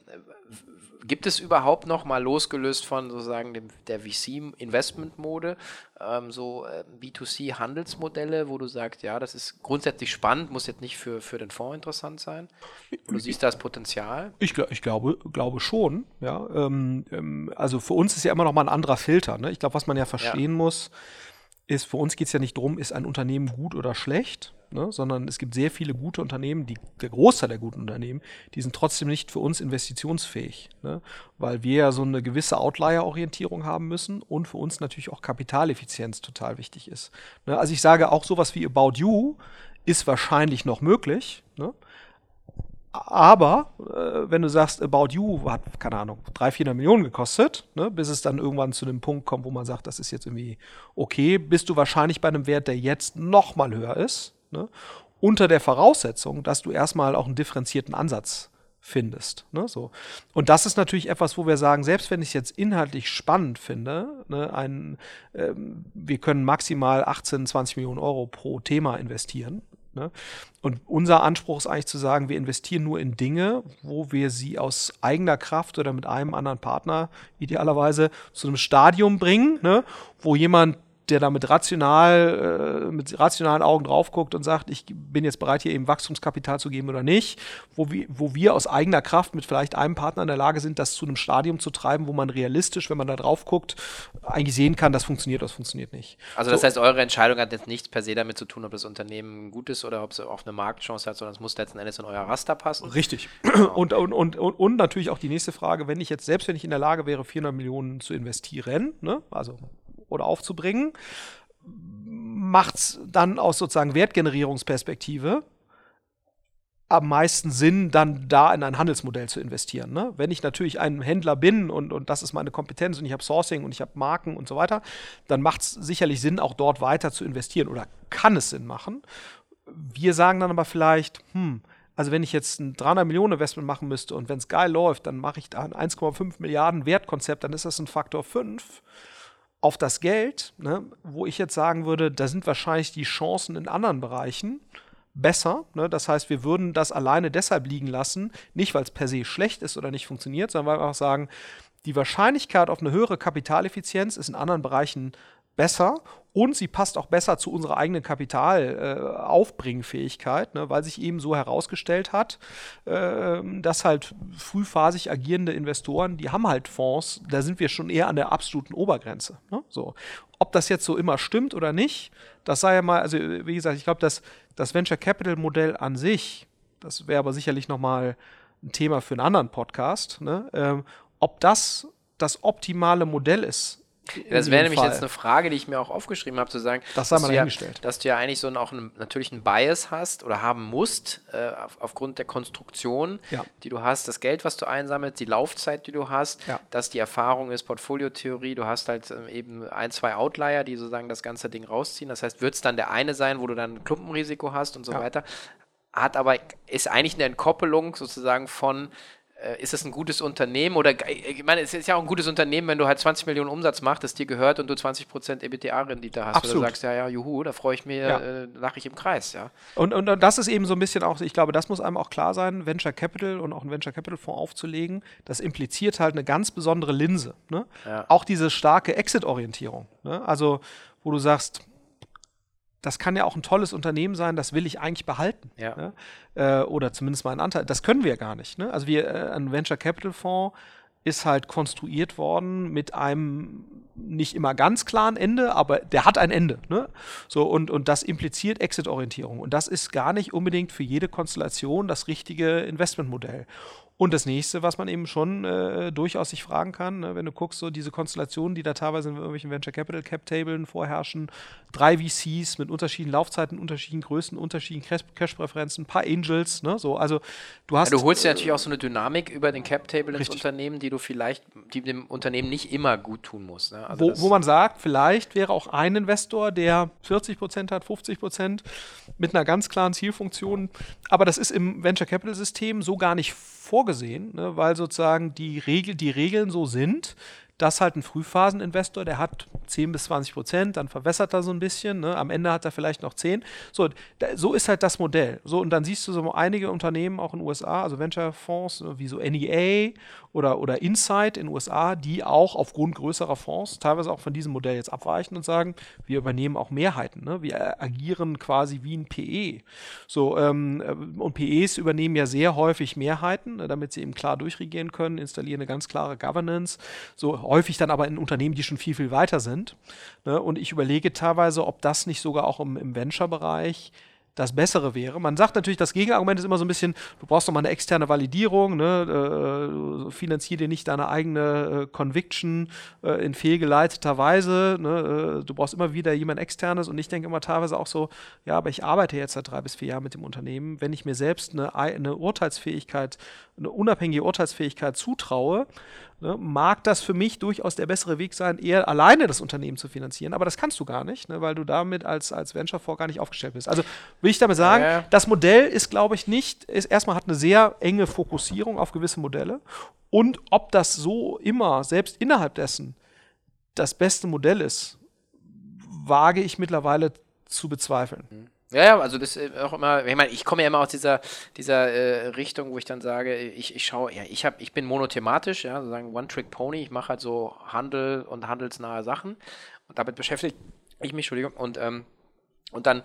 gibt es überhaupt noch mal losgelöst von sozusagen dem, der VC-Investment-Mode ähm, so äh, B2C-Handelsmodelle, wo du sagst, ja, das ist grundsätzlich spannend, muss jetzt nicht für, für den Fonds interessant sein? Du siehst das Potenzial? Ich, ich glaube, glaube schon. Ja, ähm, ähm, also für uns ist ja immer noch mal ein anderer Filter. Ne? Ich glaube, was man ja verstehen ja. muss, ist, für uns geht es ja nicht darum, ist ein Unternehmen gut oder schlecht, ne? sondern es gibt sehr viele gute Unternehmen, die, der Großteil der guten Unternehmen, die sind trotzdem nicht für uns investitionsfähig, ne? weil wir ja so eine gewisse Outlier-Orientierung haben müssen und für uns natürlich auch Kapitaleffizienz total wichtig ist. Ne? Also ich sage auch sowas wie About You ist wahrscheinlich noch möglich, ne? Aber äh, wenn du sagst, About You hat, keine Ahnung, 300, 400 Millionen gekostet, ne, bis es dann irgendwann zu dem Punkt kommt, wo man sagt, das ist jetzt irgendwie okay, bist du wahrscheinlich bei einem Wert, der jetzt noch mal höher ist, ne, unter der Voraussetzung, dass du erstmal auch einen differenzierten Ansatz findest. Ne, so. Und das ist natürlich etwas, wo wir sagen, selbst wenn ich es jetzt inhaltlich spannend finde, ne, ein, ähm, wir können maximal 18, 20 Millionen Euro pro Thema investieren, Ne? Und unser Anspruch ist eigentlich zu sagen, wir investieren nur in Dinge, wo wir sie aus eigener Kraft oder mit einem anderen Partner idealerweise zu einem Stadium bringen, ne? wo jemand der da mit rational, äh, mit rationalen Augen drauf guckt und sagt, ich bin jetzt bereit, hier eben Wachstumskapital zu geben oder nicht, wo wir, wo wir aus eigener Kraft mit vielleicht einem Partner in der Lage sind, das zu einem Stadium zu treiben, wo man realistisch, wenn man da drauf guckt, eigentlich sehen kann, das funktioniert, das funktioniert nicht. Also das so. heißt, eure Entscheidung hat jetzt nichts per se damit zu tun, ob das Unternehmen gut ist oder ob es auch eine Marktchance hat, sondern es muss letzten Endes in euer Raster passen. Richtig. Genau. Und, und, und, und, und natürlich auch die nächste Frage, wenn ich jetzt, selbst wenn ich in der Lage wäre, 400 Millionen zu investieren, ne, also oder aufzubringen, macht es dann aus sozusagen Wertgenerierungsperspektive am meisten Sinn, dann da in ein Handelsmodell zu investieren. Ne? Wenn ich natürlich ein Händler bin und, und das ist meine Kompetenz und ich habe Sourcing und ich habe Marken und so weiter, dann macht es sicherlich Sinn, auch dort weiter zu investieren oder kann es Sinn machen. Wir sagen dann aber vielleicht, hm, also wenn ich jetzt ein 300 Millionen Investment machen müsste und wenn es geil läuft, dann mache ich da ein 1,5 Milliarden Wertkonzept, dann ist das ein Faktor 5 auf das Geld, ne, wo ich jetzt sagen würde, da sind wahrscheinlich die Chancen in anderen Bereichen besser. Ne? Das heißt, wir würden das alleine deshalb liegen lassen, nicht weil es per se schlecht ist oder nicht funktioniert, sondern weil wir einfach sagen, die Wahrscheinlichkeit auf eine höhere Kapitaleffizienz ist in anderen Bereichen besser und sie passt auch besser zu unserer eigenen Kapitalaufbringfähigkeit, äh, ne, weil sich eben so herausgestellt hat, äh, dass halt frühphasig agierende Investoren, die haben halt Fonds, da sind wir schon eher an der absoluten Obergrenze. Ne, so. Ob das jetzt so immer stimmt oder nicht, das sei ja mal, also wie gesagt, ich glaube, dass das Venture Capital Modell an sich, das wäre aber sicherlich nochmal ein Thema für einen anderen Podcast, ne, äh, ob das das optimale Modell ist das wäre nämlich Fall. jetzt eine Frage, die ich mir auch aufgeschrieben habe, zu sagen, das dass, du ja, dass du ja eigentlich so einen, auch einen, natürlich einen Bias hast oder haben musst, äh, auf, aufgrund der Konstruktion, ja. die du hast, das Geld, was du einsammelst, die Laufzeit, die du hast, ja. dass die Erfahrung ist, Portfoliotheorie, du hast halt äh, eben ein, zwei Outlier, die sozusagen das ganze Ding rausziehen. Das heißt, wird es dann der eine sein, wo du dann ein Klumpenrisiko hast und so weiter. Hat aber, ist eigentlich eine Entkoppelung sozusagen von ist es ein gutes Unternehmen oder ich meine, es ist ja auch ein gutes Unternehmen, wenn du halt 20 Millionen Umsatz machst, das dir gehört und du 20 Prozent EBTA-Rendite hast. Absolut. Oder du sagst, ja, ja, juhu, da freue ich mich, ja. äh, lache ich im Kreis, ja. Und, und, und, das ist eben so ein bisschen auch, ich glaube, das muss einem auch klar sein, Venture Capital und auch einen Venture Capital Fonds aufzulegen, das impliziert halt eine ganz besondere Linse. Ne? Ja. Auch diese starke Exit-Orientierung. Ne? Also, wo du sagst, das kann ja auch ein tolles Unternehmen sein, das will ich eigentlich behalten. Ja. Ne? Äh, oder zumindest mal einen Anteil. Das können wir ja gar nicht. Ne? Also wir, äh, ein Venture Capital Fonds ist halt konstruiert worden mit einem nicht immer ganz klaren Ende, aber der hat ein Ende. Ne? So, und, und das impliziert Exit-Orientierung. Und das ist gar nicht unbedingt für jede Konstellation das richtige Investmentmodell. Und das nächste, was man eben schon äh, durchaus sich fragen kann, ne, wenn du guckst, so diese Konstellationen, die da teilweise in irgendwelchen Venture Capital Cap Tablen vorherrschen, drei VCs mit unterschiedlichen Laufzeiten, unterschiedlichen Größen, unterschiedlichen Cash-Präferenzen, ein paar Angels, ne, so, also du hast. Ja, du holst ja natürlich auch so eine Dynamik über den Cap Table ins Unternehmen, die du vielleicht, die dem Unternehmen nicht immer gut tun muss. Ne? Also wo, wo man sagt, vielleicht wäre auch ein Investor, der 40 Prozent hat, 50 Prozent mit einer ganz klaren Zielfunktion, aber das ist im Venture Capital System so gar nicht vorgesehen, ne, weil sozusagen die, Regel, die Regeln so sind, dass halt ein Frühphaseninvestor, der hat 10 bis 20 Prozent, dann verwässert er so ein bisschen, ne? am Ende hat er vielleicht noch 10. So, da, so ist halt das Modell. So, und dann siehst du so einige Unternehmen auch in den USA, also Venture-Fonds wie so NEA oder, oder Insight in den USA, die auch aufgrund größerer Fonds teilweise auch von diesem Modell jetzt abweichen und sagen, wir übernehmen auch Mehrheiten. Ne? Wir agieren quasi wie ein PE. So, ähm, und PEs übernehmen ja sehr häufig Mehrheiten, ne, damit sie eben klar durchregieren können, installieren eine ganz klare Governance. So häufig dann aber in Unternehmen, die schon viel, viel weiter sind. Ne? Und ich überlege teilweise, ob das nicht sogar auch im, im Venture-Bereich das Bessere wäre. Man sagt natürlich, das Gegenargument ist immer so ein bisschen, du brauchst noch mal eine externe Validierung, ne? äh, finanzier dir nicht deine eigene äh, Conviction äh, in fehlgeleiteter Weise. Ne? Äh, du brauchst immer wieder jemand externes und ich denke immer teilweise auch so, ja, aber ich arbeite jetzt seit drei bis vier Jahren mit dem Unternehmen. Wenn ich mir selbst eine, eine Urteilsfähigkeit, eine unabhängige Urteilsfähigkeit zutraue, ne, mag das für mich durchaus der bessere Weg sein, eher alleine das Unternehmen zu finanzieren. Aber das kannst du gar nicht, ne, weil du damit als, als Venture-Fonds gar nicht aufgestellt bist. Also will ich damit sagen, ja. das Modell ist, glaube ich, nicht, ist erstmal hat eine sehr enge Fokussierung auf gewisse Modelle. Und ob das so immer, selbst innerhalb dessen, das beste Modell ist, wage ich mittlerweile zu bezweifeln. Mhm. Ja, also das ist auch immer, ich meine, ich komme ja immer aus dieser, dieser äh, Richtung, wo ich dann sage, ich, ich schaue, ja, ich habe, ich bin monothematisch, ja, sozusagen One-Trick-Pony, ich mache halt so Handel und handelsnahe Sachen und damit beschäftige ich mich, Entschuldigung, und, ähm, und dann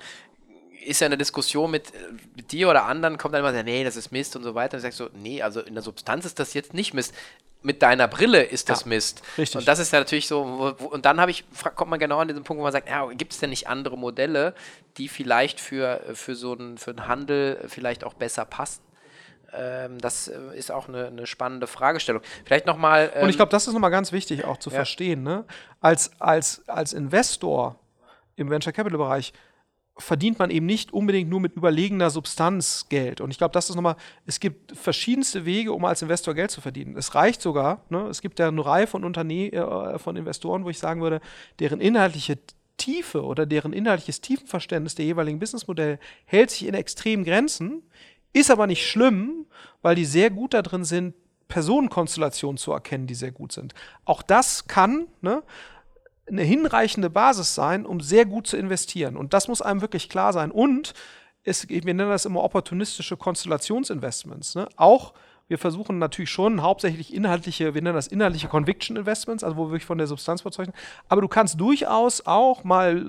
ist ja eine Diskussion mit, mit, dir oder anderen, kommt dann immer, nee, das ist Mist und so weiter. Und sagst so, nee, also in der Substanz ist das jetzt nicht Mist mit deiner Brille ist das ja, Mist. Richtig. Und das ist ja natürlich so, wo, und dann habe ich, kommt man genau an diesen Punkt, wo man sagt, ja, gibt es denn nicht andere Modelle, die vielleicht für, für so einen, für einen Handel vielleicht auch besser passen? Ähm, das äh, ist auch eine, eine, spannende Fragestellung. Vielleicht nochmal. Ähm, und ich ähm, glaube, das ist nochmal ganz wichtig auch zu ja. verstehen. Ne? Als, als, als Investor im Venture Capital Bereich verdient man eben nicht unbedingt nur mit überlegener Substanz Geld. Und ich glaube, das ist nochmal, es gibt verschiedenste Wege, um als Investor Geld zu verdienen. Es reicht sogar, ne, es gibt ja eine Reihe von Unternehmen, äh, von Investoren, wo ich sagen würde, deren inhaltliche Tiefe oder deren inhaltliches Tiefenverständnis der jeweiligen Businessmodelle hält sich in extremen Grenzen, ist aber nicht schlimm, weil die sehr gut darin sind, Personenkonstellationen zu erkennen, die sehr gut sind. Auch das kann, ne, eine hinreichende Basis sein, um sehr gut zu investieren. Und das muss einem wirklich klar sein. Und es, wir nennen das immer opportunistische Konstellationsinvestments. Ne? Auch Wir versuchen natürlich schon hauptsächlich inhaltliche, wir nennen das inhaltliche Conviction Investments, also wo wir wirklich von der Substanz überzeugen. Aber du kannst durchaus auch mal,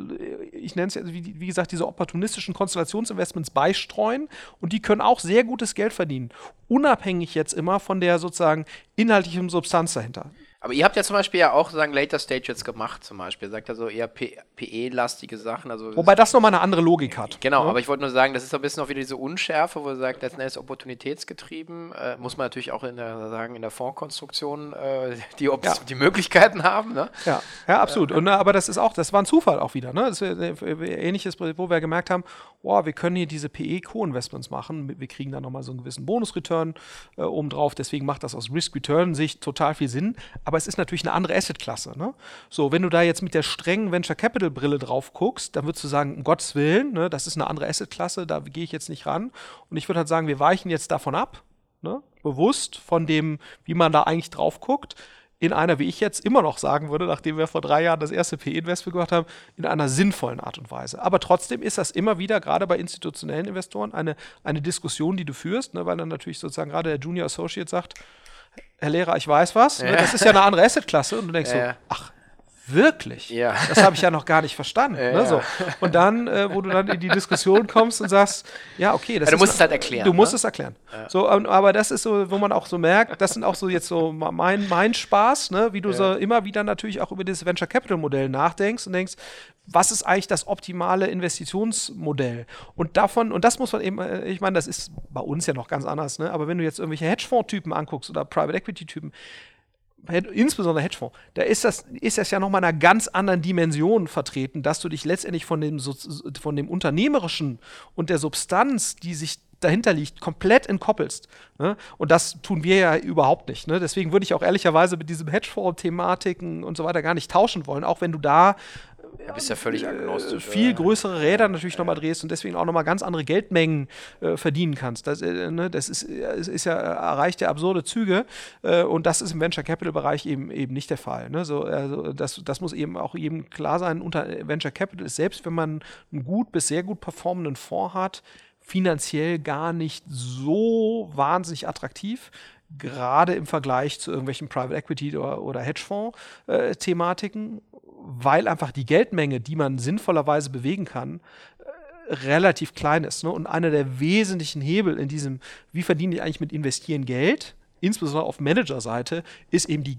ich nenne es ja, wie, wie gesagt, diese opportunistischen Konstellationsinvestments beistreuen und die können auch sehr gutes Geld verdienen. Unabhängig jetzt immer von der sozusagen inhaltlichen Substanz dahinter. Aber ihr habt ja zum Beispiel ja auch sagen Later Stage jetzt gemacht, zum Beispiel. Sagt ja so eher PE-lastige Sachen. Also Wobei das nochmal eine andere Logik hat. Genau, ja. aber ich wollte nur sagen, das ist so ein bisschen auch wieder diese Unschärfe, wo ihr sagt, letzten Endes opportunitätsgetrieben. Äh, muss man natürlich auch in der, sagen, in der Fondskonstruktion äh, die, ja. die Möglichkeiten haben. Ne? Ja, ja, absolut. Und, äh, aber das ist auch, das war ein Zufall auch wieder. Ne? Das ist ähnliches, wo wir gemerkt haben, oh, wir können hier diese PE-Co-Investments machen. Wir kriegen da nochmal so einen gewissen Bonusreturn äh, obendrauf. Deswegen macht das aus Risk-Return-Sicht total viel Sinn aber es ist natürlich eine andere Assetklasse. Ne? So, wenn du da jetzt mit der strengen Venture Capital Brille drauf guckst, dann würdest du sagen, um Gottes Willen, ne, das ist eine andere Assetklasse, da gehe ich jetzt nicht ran. Und ich würde halt sagen, wir weichen jetzt davon ab, ne? bewusst von dem, wie man da eigentlich drauf guckt in einer, wie ich jetzt immer noch sagen würde, nachdem wir vor drei Jahren das erste PE-Investment gemacht haben, in einer sinnvollen Art und Weise. Aber trotzdem ist das immer wieder, gerade bei institutionellen Investoren, eine, eine Diskussion, die du führst, ne, weil dann natürlich sozusagen gerade der Junior Associate sagt, Herr Lehrer, ich weiß was. Ne? Ja. Das ist ja eine andere Assetklasse. Und du denkst ja. so, ach, wirklich? Ja. Das habe ich ja noch gar nicht verstanden. Ja. Ne, so. Und dann, äh, wo du dann in die Diskussion kommst und sagst, ja, okay, das ja, du musst es halt erklären. Du ne? musst es erklären. So, aber das ist so, wo man auch so merkt, das sind auch so jetzt so mein, mein Spaß, ne? wie du so immer wieder natürlich auch über das Venture Capital Modell nachdenkst und denkst, was ist eigentlich das optimale Investitionsmodell? Und davon, und das muss man eben, äh, ich meine, das ist bei uns ja noch ganz anders, ne? aber wenn du jetzt irgendwelche Hedgefonds-Typen anguckst oder Private Equity-Typen, insbesondere Hedgefonds, da ist das, ist das ja nochmal in einer ganz anderen Dimension vertreten, dass du dich letztendlich von dem, von dem Unternehmerischen und der Substanz, die sich dahinter liegt, komplett entkoppelst. Ne? Und das tun wir ja überhaupt nicht. Ne? Deswegen würde ich auch ehrlicherweise mit diesem Hedgefonds-Thematiken und so weiter gar nicht tauschen wollen, auch wenn du da ja, bist ja völlig agnostisch. viel größere Räder natürlich nochmal drehst und deswegen auch nochmal ganz andere Geldmengen äh, verdienen kannst. Das, äh, ne, das ist, ist, ist, ja erreicht ja absurde Züge äh, und das ist im Venture Capital Bereich eben eben nicht der Fall. Ne? So, also das, das muss eben auch jedem klar sein. Unter Venture Capital ist selbst, wenn man einen gut bis sehr gut performenden Fonds hat, finanziell gar nicht so wahnsinnig attraktiv gerade im Vergleich zu irgendwelchen Private Equity oder, oder Hedgefonds-Thematiken. Weil einfach die Geldmenge, die man sinnvollerweise bewegen kann, äh, relativ klein ist. Ne? Und einer der wesentlichen Hebel in diesem, wie verdiene ich eigentlich mit Investieren Geld, insbesondere auf Managerseite, ist eben die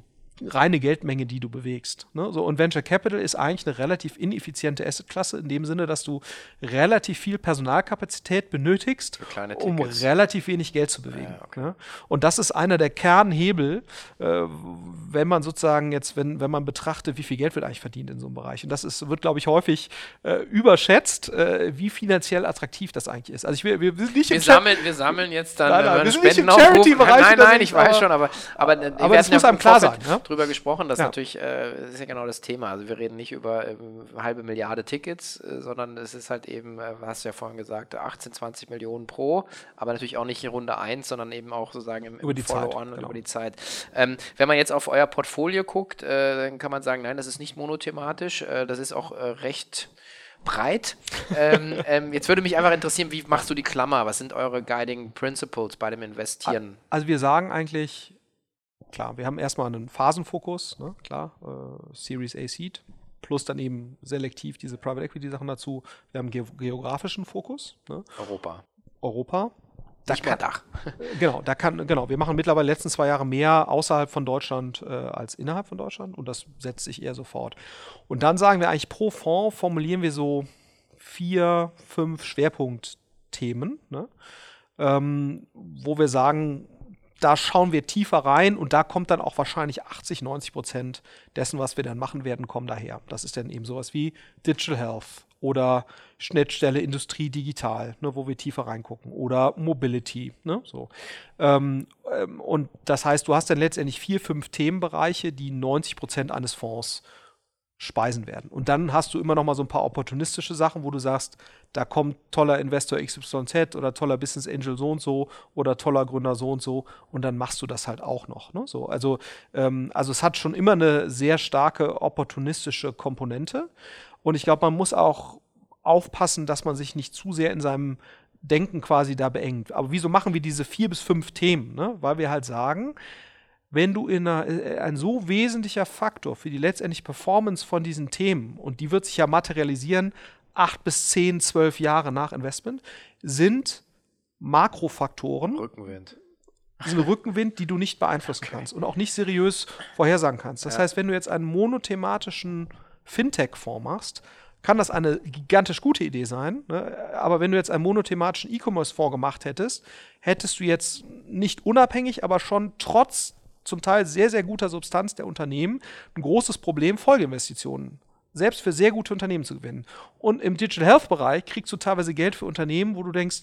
reine Geldmenge, die du bewegst. Ne? So, und Venture Capital ist eigentlich eine relativ ineffiziente Assetklasse in dem Sinne, dass du relativ viel Personalkapazität benötigst, um relativ wenig Geld zu bewegen. Ja, okay. ne? Und das ist einer der Kernhebel, äh, wenn man sozusagen jetzt, wenn, wenn man betrachtet, wie viel Geld wird eigentlich verdient in so einem Bereich. Und das ist, wird, glaube ich, häufig äh, überschätzt, äh, wie finanziell attraktiv das eigentlich ist. Also ich wir, wir, nicht wir, sammeln, wir sammeln jetzt dann nein, nein, wir Spendenaufruf. Nein, nein, ich weiß schon, aber, aber, aber das muss einem klar sein. Ne? Drüber gesprochen. Das ja. ist natürlich, äh, das ist ja genau das Thema. Also wir reden nicht über äh, halbe Milliarde Tickets, äh, sondern es ist halt eben, äh, hast du ja vorhin gesagt, 18, 20 Millionen pro, aber natürlich auch nicht in Runde 1, sondern eben auch sozusagen im, über die Follow-on genau. über die Zeit. Ähm, wenn man jetzt auf euer Portfolio guckt, äh, dann kann man sagen, nein, das ist nicht monothematisch, äh, das ist auch recht breit. ähm, ähm, jetzt würde mich einfach interessieren, wie machst du die Klammer? Was sind eure Guiding Principles bei dem Investieren? Also wir sagen eigentlich, klar, wir haben erstmal einen Phasenfokus, ne, klar, äh, Series A Seed, plus dann eben selektiv diese Private Equity Sachen dazu. Wir haben ge geografischen Fokus. Ne? Europa. Europa. Da Nicht kann, Dach. genau, da kann, genau, wir machen mittlerweile letzten zwei Jahre mehr außerhalb von Deutschland äh, als innerhalb von Deutschland und das setzt sich eher sofort. Und dann sagen wir eigentlich pro Fonds formulieren wir so vier, fünf Schwerpunktthemen, ne? ähm, wo wir sagen, da schauen wir tiefer rein und da kommt dann auch wahrscheinlich 80, 90 Prozent dessen, was wir dann machen werden, kommen daher. Das ist dann eben sowas wie Digital Health oder Schnittstelle Industrie digital, ne, wo wir tiefer reingucken oder Mobility. Ne, so. Ähm, ähm, und das heißt, du hast dann letztendlich vier, fünf Themenbereiche, die 90 Prozent eines Fonds speisen werden. Und dann hast du immer noch mal so ein paar opportunistische Sachen, wo du sagst, da kommt toller Investor XYZ oder toller Business Angel so und so oder toller Gründer so und so und dann machst du das halt auch noch. Ne? So, also, ähm, also es hat schon immer eine sehr starke opportunistische Komponente und ich glaube, man muss auch aufpassen, dass man sich nicht zu sehr in seinem Denken quasi da beengt. Aber wieso machen wir diese vier bis fünf Themen? Ne? Weil wir halt sagen, wenn du in einer, äh, ein so wesentlicher Faktor für die letztendliche Performance von diesen Themen, und die wird sich ja materialisieren, acht bis zehn, zwölf Jahre nach Investment, sind Makrofaktoren. Rückenwind. Diesen Rückenwind, die du nicht beeinflussen okay. kannst und auch nicht seriös vorhersagen kannst. Das ja. heißt, wenn du jetzt einen monothematischen Fintech-Fonds machst, kann das eine gigantisch gute Idee sein. Ne? Aber wenn du jetzt einen monothematischen E-Commerce-Fonds gemacht hättest, hättest du jetzt nicht unabhängig, aber schon trotz zum Teil sehr, sehr guter Substanz der Unternehmen ein großes Problem, Folgeinvestitionen selbst für sehr gute Unternehmen zu gewinnen. Und im Digital Health Bereich kriegst du teilweise Geld für Unternehmen, wo du denkst,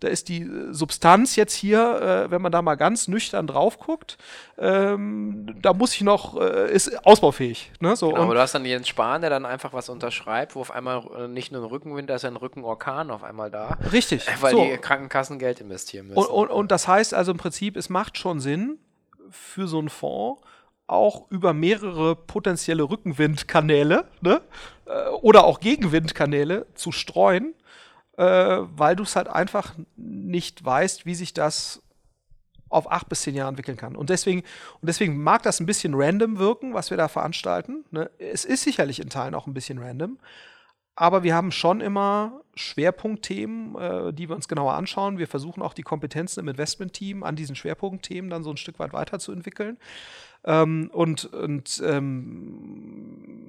da ist die äh, Substanz jetzt hier, äh, wenn man da mal ganz nüchtern drauf guckt, ähm, da muss ich noch, äh, ist ausbaufähig. Ne? So, genau, aber du hast dann Jens Spahn, der dann einfach was unterschreibt, wo auf einmal äh, nicht nur ein Rückenwind, da ist ein Rückenorkan auf einmal da. Richtig. Weil so. die Krankenkassen Geld investieren müssen. Und, und, und das heißt also im Prinzip, es macht schon Sinn für so einen Fonds, auch über mehrere potenzielle Rückenwindkanäle ne? Äh, oder auch Gegenwindkanäle zu streuen, äh, weil du es halt einfach nicht weißt, wie sich das auf acht bis zehn Jahre entwickeln kann. Und deswegen, und deswegen mag das ein bisschen random wirken, was wir da veranstalten. Ne? Es ist sicherlich in Teilen auch ein bisschen random, aber wir haben schon immer Schwerpunktthemen, äh, die wir uns genauer anschauen. Wir versuchen auch die Kompetenzen im Investmentteam an diesen Schwerpunktthemen dann so ein Stück weit weiterzuentwickeln. Ähm, und und ähm,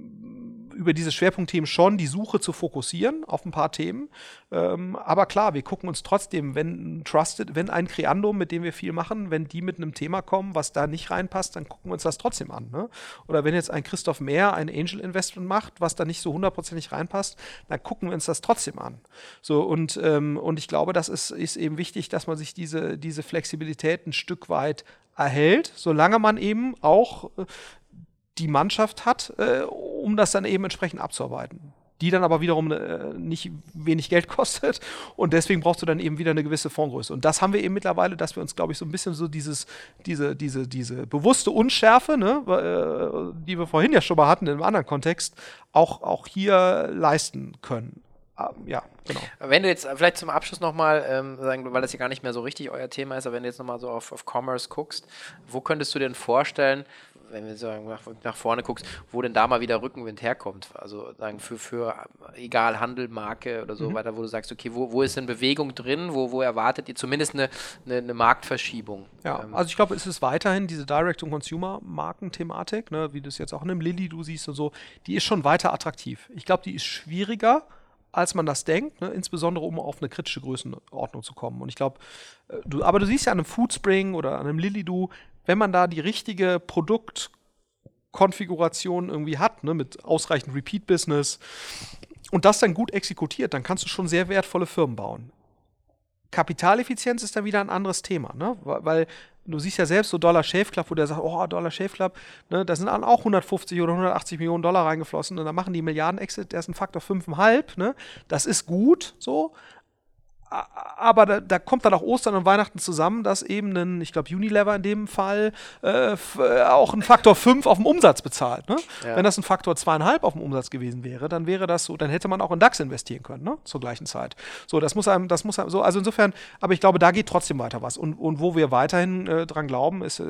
über diese Schwerpunktthemen schon die Suche zu fokussieren auf ein paar Themen. Ähm, aber klar, wir gucken uns trotzdem, wenn Trusted, wenn ein Creandum, mit dem wir viel machen, wenn die mit einem Thema kommen, was da nicht reinpasst, dann gucken wir uns das trotzdem an. Ne? Oder wenn jetzt ein Christoph Mehr ein Angel Investment macht, was da nicht so hundertprozentig reinpasst, dann gucken wir uns das trotzdem an. So, und, ähm, und ich glaube, das ist, ist eben wichtig, dass man sich diese, diese Flexibilität ein Stück weit erhält, solange man eben auch äh, die Mannschaft hat, äh, um das dann eben entsprechend abzuarbeiten. Die dann aber wiederum äh, nicht wenig Geld kostet und deswegen brauchst du dann eben wieder eine gewisse Fondsgröße. Und das haben wir eben mittlerweile, dass wir uns, glaube ich, so ein bisschen so dieses, diese, diese, diese bewusste Unschärfe, ne, äh, die wir vorhin ja schon mal hatten in einem anderen Kontext, auch, auch hier leisten können. Ähm, ja, genau. Wenn du jetzt vielleicht zum Abschluss nochmal ähm, sagen, weil das ja gar nicht mehr so richtig euer Thema ist, aber wenn du jetzt nochmal so auf, auf Commerce guckst, wo könntest du denn vorstellen, wenn du sagen, nach, nach, vorne guckst, wo denn da mal wieder Rückenwind herkommt. Also sagen für, für egal Handel, Marke oder so mhm. weiter, wo du sagst, okay, wo, wo ist denn Bewegung drin, wo, wo erwartet ihr zumindest eine, eine, eine Marktverschiebung? Ja, ähm. also ich glaube, es ist weiterhin diese Direct-to-Consumer-Marken-Thematik, ne, wie du es jetzt auch in einem Lilly du siehst und so, die ist schon weiter attraktiv. Ich glaube, die ist schwieriger, als man das denkt, ne? insbesondere um auf eine kritische Größenordnung zu kommen. Und ich glaube, äh, du, aber du siehst ja an einem Foodspring oder an einem Lilidu, wenn man da die richtige Produktkonfiguration irgendwie hat, ne, mit ausreichend Repeat-Business und das dann gut exekutiert, dann kannst du schon sehr wertvolle Firmen bauen. Kapitaleffizienz ist dann wieder ein anderes Thema, ne? weil du siehst ja selbst so Dollar Shave Club, wo der sagt, oh, Dollar Shave Club, ne, da sind auch 150 oder 180 Millionen Dollar reingeflossen und dann machen die Milliarden Exit, der ist ein Faktor 5,5, ne? Das ist gut, so, aber da, da, kommt dann auch Ostern und Weihnachten zusammen, dass eben ein, ich glaube, Unilever in dem Fall äh, äh auch ein Faktor 5 auf dem Umsatz bezahlt. Ne? Ja. Wenn das ein Faktor 2,5 auf dem Umsatz gewesen wäre, dann wäre das so, dann hätte man auch in DAX investieren können, ne? zur gleichen Zeit. So, das muss einem, das muss einem so, also insofern, aber ich glaube, da geht trotzdem weiter was. Und, und wo wir weiterhin äh, dran glauben, ist, äh,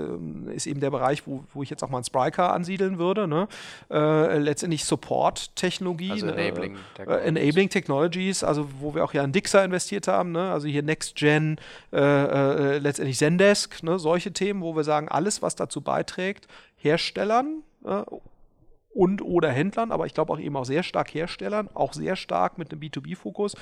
ist eben der Bereich, wo, wo ich jetzt auch mal einen Spryker ansiedeln würde. Ne? Äh, letztendlich Support-Technologie. Also Enabling, äh, Enabling Technologies, also wo wir auch ja in Dixer investiert haben haben, ne? also hier Next Gen, äh, äh, letztendlich Zendesk, ne? solche Themen, wo wir sagen, alles, was dazu beiträgt, Herstellern äh, und oder Händlern, aber ich glaube auch eben auch sehr stark Herstellern, auch sehr stark mit einem B2B-Fokus,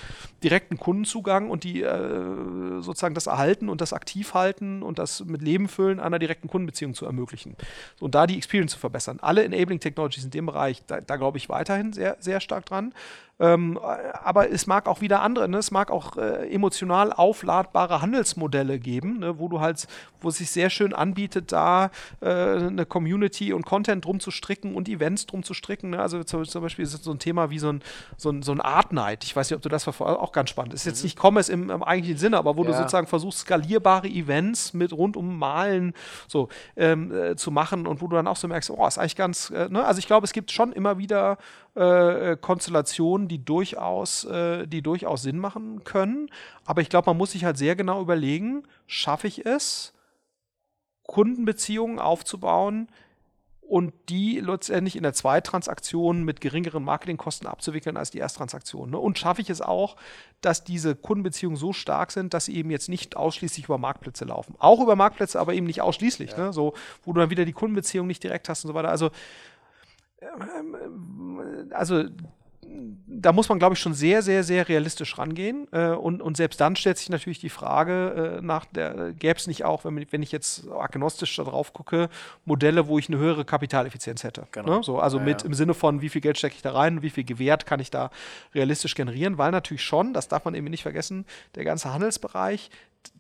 direkten Kundenzugang und die äh, sozusagen das Erhalten und das Aktivhalten und das mit Leben füllen einer direkten Kundenbeziehung zu ermöglichen. Und da die Experience zu verbessern. Alle Enabling Technologies in dem Bereich, da, da glaube ich weiterhin sehr, sehr stark dran. Ähm, aber es mag auch wieder andere, ne? es mag auch äh, emotional aufladbare Handelsmodelle geben, ne? wo du halt, wo es sich sehr schön anbietet, da äh, eine Community und Content drum zu stricken und Events drum zu stricken. Ne? Also zum, zum, Beispiel ist so ein Thema wie so ein, so ein, so ein Art Night. Ich weiß nicht, ob du das verfolgst, auch ganz spannend. Ist jetzt mhm. nicht Commerce im, im, eigentlichen Sinne, aber wo ja. du sozusagen versuchst, skalierbare Events mit rund um Malen so ähm, äh, zu machen und wo du dann auch so merkst, oh, ist eigentlich ganz, äh, ne? also ich glaube, es gibt schon immer wieder äh, Konstellationen, die durchaus, äh, die durchaus Sinn machen können. Aber ich glaube, man muss sich halt sehr genau überlegen, schaffe ich es, Kundenbeziehungen aufzubauen, und die letztendlich in der Zweittransaktion mit geringeren Marketingkosten abzuwickeln als die Ersttransaktion. Ne? Und schaffe ich es auch, dass diese Kundenbeziehungen so stark sind, dass sie eben jetzt nicht ausschließlich über Marktplätze laufen. Auch über Marktplätze, aber eben nicht ausschließlich. Ja. Ne? So, wo du dann wieder die Kundenbeziehung nicht direkt hast und so weiter. Also, also da muss man, glaube ich, schon sehr, sehr, sehr realistisch rangehen. Äh, und, und selbst dann stellt sich natürlich die Frage äh, nach der, gäbe es nicht auch, wenn, wenn ich jetzt agnostisch darauf gucke, Modelle, wo ich eine höhere Kapitaleffizienz hätte. Genau. Ne? So, also ja, mit ja. im Sinne von, wie viel Geld stecke ich da rein, wie viel Gewert kann ich da realistisch generieren, weil natürlich schon, das darf man eben nicht vergessen, der ganze Handelsbereich,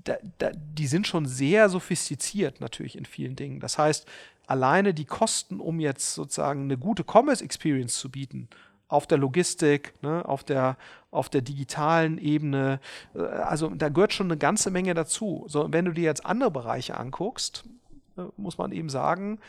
da, da, die sind schon sehr sophistiziert natürlich in vielen Dingen. Das heißt, alleine die Kosten, um jetzt sozusagen eine gute Commerce-Experience zu bieten, auf der Logistik, ne, auf, der, auf der digitalen Ebene. Äh, also da gehört schon eine ganze Menge dazu. So, wenn du dir jetzt andere Bereiche anguckst, äh, muss man eben sagen,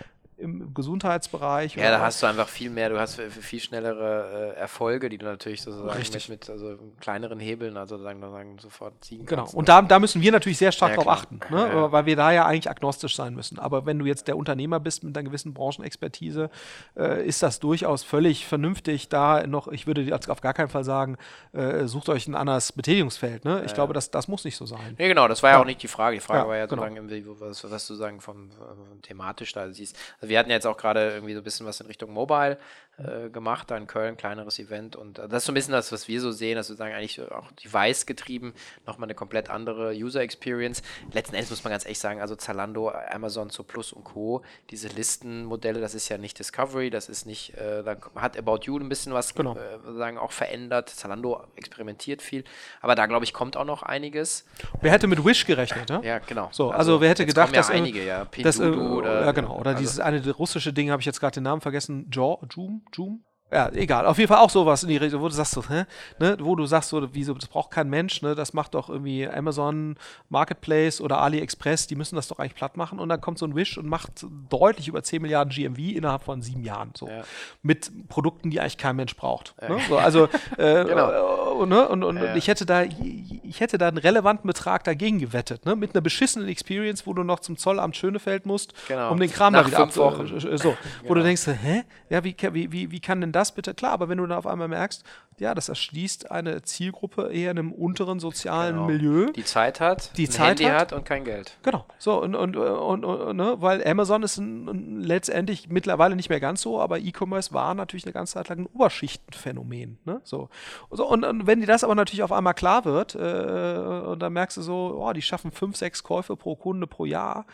im Gesundheitsbereich. Ja, da hast du einfach viel mehr, du hast viel schnellere äh, Erfolge, die du natürlich sozusagen mit, mit also kleineren Hebeln, also sagen, sagen, sofort ziehen genau. kannst. Genau, und da, da müssen wir natürlich sehr stark ja, drauf achten, ne? ja. weil wir da ja eigentlich agnostisch sein müssen. Aber wenn du jetzt der Unternehmer bist mit einer gewissen Branchenexpertise, äh, ist das durchaus völlig vernünftig, da noch, ich würde auf gar keinen Fall sagen, äh, sucht euch ein anderes Betätigungsfeld. Ne? Ich ja. glaube, das, das muss nicht so sein. Nee, genau, das war ja, auch nicht die Frage. Die Frage war ja genau. sozusagen, was, was du sagen vom, vom thematisch da siehst. Also wir hatten ja jetzt auch gerade irgendwie so ein bisschen was in Richtung Mobile äh, gemacht, da in Köln, kleineres Event. Und äh, das ist so ein bisschen das, was wir so sehen, dass wir sagen, eigentlich auch Device getrieben, nochmal eine komplett andere User Experience. Letzten Endes muss man ganz ehrlich sagen, also Zalando, Amazon, so Plus und Co., diese Listenmodelle, das ist ja nicht Discovery, das ist nicht, äh, da hat About You ein bisschen was genau. äh, sagen, auch verändert. Zalando experimentiert viel, aber da glaube ich, kommt auch noch einiges. Wer hätte mit Wish gerechnet, ne? Ja, genau. So, also, also wer hätte gedacht, dass einige, ja, das, äh, oder, ja, genau, oder also, dieses eine russische Ding, habe ich jetzt gerade den Namen vergessen, Joom, Joom? Ja, egal. Auf jeden Fall auch sowas in die Richtung, wo du sagst so, hä? Ne? wo du sagst so, wieso, das braucht kein Mensch, ne? Das macht doch irgendwie Amazon Marketplace oder AliExpress, die müssen das doch eigentlich platt machen. Und dann kommt so ein Wish und macht deutlich über 10 Milliarden GMV innerhalb von sieben Jahren. So. Ja. Mit Produkten, die eigentlich kein Mensch braucht. Ja. Ne? So, also äh, genau. äh, ne? und, und, ja. und, ich hätte da, ich hätte da einen relevanten Betrag dagegen gewettet, ne? Mit einer beschissenen Experience, wo du noch zum Zollamt Schönefeld musst, genau. um den Kram Nach da wieder ab, äh, so, wo du genau. denkst, hä? Ja, wie, wie, wie, wie kann denn das das bitte klar, aber wenn du dann auf einmal merkst, ja, das erschließt eine Zielgruppe eher in einem unteren sozialen genau. Milieu. Die Zeit hat, die Zeit Handy hat, und kein Geld. Genau. So, und, und, und, und ne, weil Amazon ist ein letztendlich mittlerweile nicht mehr ganz so, aber E-Commerce war natürlich eine ganze Zeit lang ein Oberschichtenphänomen. Ne? So. so und, und, wenn dir das aber natürlich auf einmal klar wird, äh, und dann merkst du so, oh, die schaffen fünf, sechs Käufe pro Kunde pro Jahr,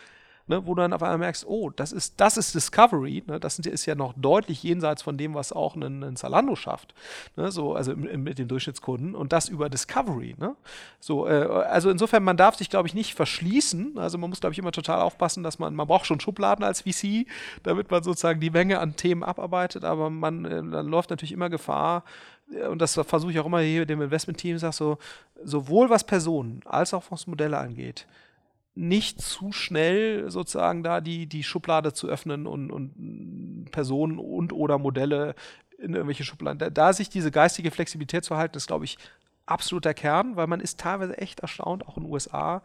ne, wo du dann auf einmal merkst, oh, das ist, das ist Discovery, ne, das ist ja noch deutlich jenseits von dem, was auch ein, ein Zalando schafft, ne, so, also mit dem Durchschnittskunden und das über Discovery, ne, so, äh, also insofern, man darf sich, glaube ich, nicht verschließen, also man muss, glaube ich, immer total aufpassen, dass man, man braucht schon Schubladen als VC, damit man sozusagen die Menge an Themen abarbeitet, aber man äh, dann läuft natürlich immer Gefahr, äh, und das versuche ich auch immer hier dem Investment-Team, sag so, sowohl was Personen als auch was Modelle angeht, nicht zu schnell sozusagen da die, die Schublade zu öffnen und, und Personen und oder Modelle in irgendwelche Schubladen. Da, da sich diese geistige Flexibilität zu halten, ist, glaube ich, absoluter Kern, weil man ist teilweise echt erstaunt, auch in den USA,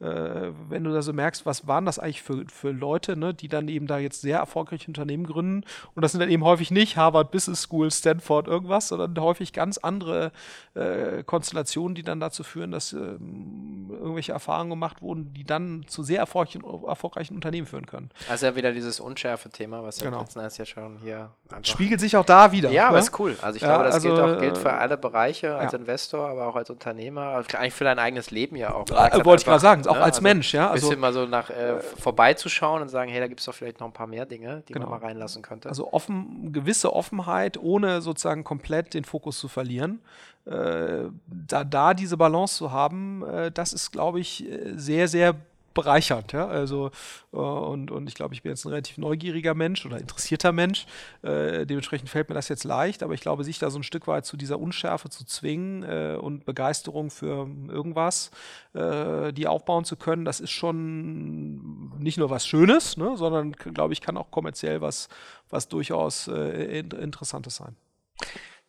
äh, wenn du da so merkst, was waren das eigentlich für, für Leute, ne, die dann eben da jetzt sehr erfolgreiche Unternehmen gründen. Und das sind dann eben häufig nicht Harvard Business School, Stanford, irgendwas, sondern häufig ganz andere äh, Konstellationen, die dann dazu führen, dass äh, irgendwelche Erfahrungen gemacht wurden, die dann zu sehr erfolgreichen, erfolgreichen Unternehmen führen können. Also ja wieder dieses unschärfe Thema, was genau. letzten Endes ja schon hier spiegelt sich auch da wieder. Ja, ne? aber ist cool. Also ich ja, glaube, das also, gilt auch gilt für alle Bereiche als ja. Investor, aber auch als Unternehmer, eigentlich für dein eigenes Leben ja auch. Äh, wollte ich gerade sagen, auch ne? als also Mensch, ja. Also, bisschen mal so nach äh, vorbeizuschauen und sagen, hey, da gibt es doch vielleicht noch ein paar mehr Dinge, die genau. man mal reinlassen könnte. Also offen, gewisse Offenheit, ohne sozusagen komplett den Fokus zu verlieren. Äh, da, da diese Balance zu haben, äh, das ist, glaube ich, äh, sehr, sehr bereichernd. Ja? Also, äh, und, und ich glaube, ich bin jetzt ein relativ neugieriger Mensch oder interessierter Mensch. Äh, dementsprechend fällt mir das jetzt leicht, aber ich glaube, sich da so ein Stück weit zu dieser Unschärfe zu zwingen äh, und Begeisterung für irgendwas, äh, die aufbauen zu können, das ist schon nicht nur was Schönes, ne, sondern glaube ich, kann auch kommerziell was, was durchaus äh, Interessantes sein.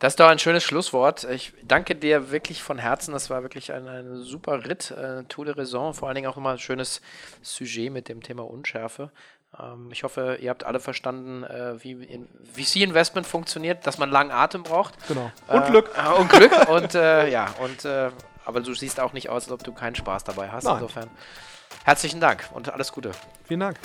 Das ist doch ein schönes Schlusswort. Ich danke dir wirklich von Herzen. Das war wirklich ein, ein super Ritt, äh, Tour de Raison. Vor allen Dingen auch immer ein schönes Sujet mit dem Thema Unschärfe. Ähm, ich hoffe, ihr habt alle verstanden, äh, wie in, VC-Investment funktioniert, dass man langen Atem braucht. Genau. Und äh, Glück. und Glück. und äh, ja, und äh, aber du siehst auch nicht aus, als ob du keinen Spaß dabei hast. Nein. Insofern herzlichen Dank und alles Gute. Vielen Dank.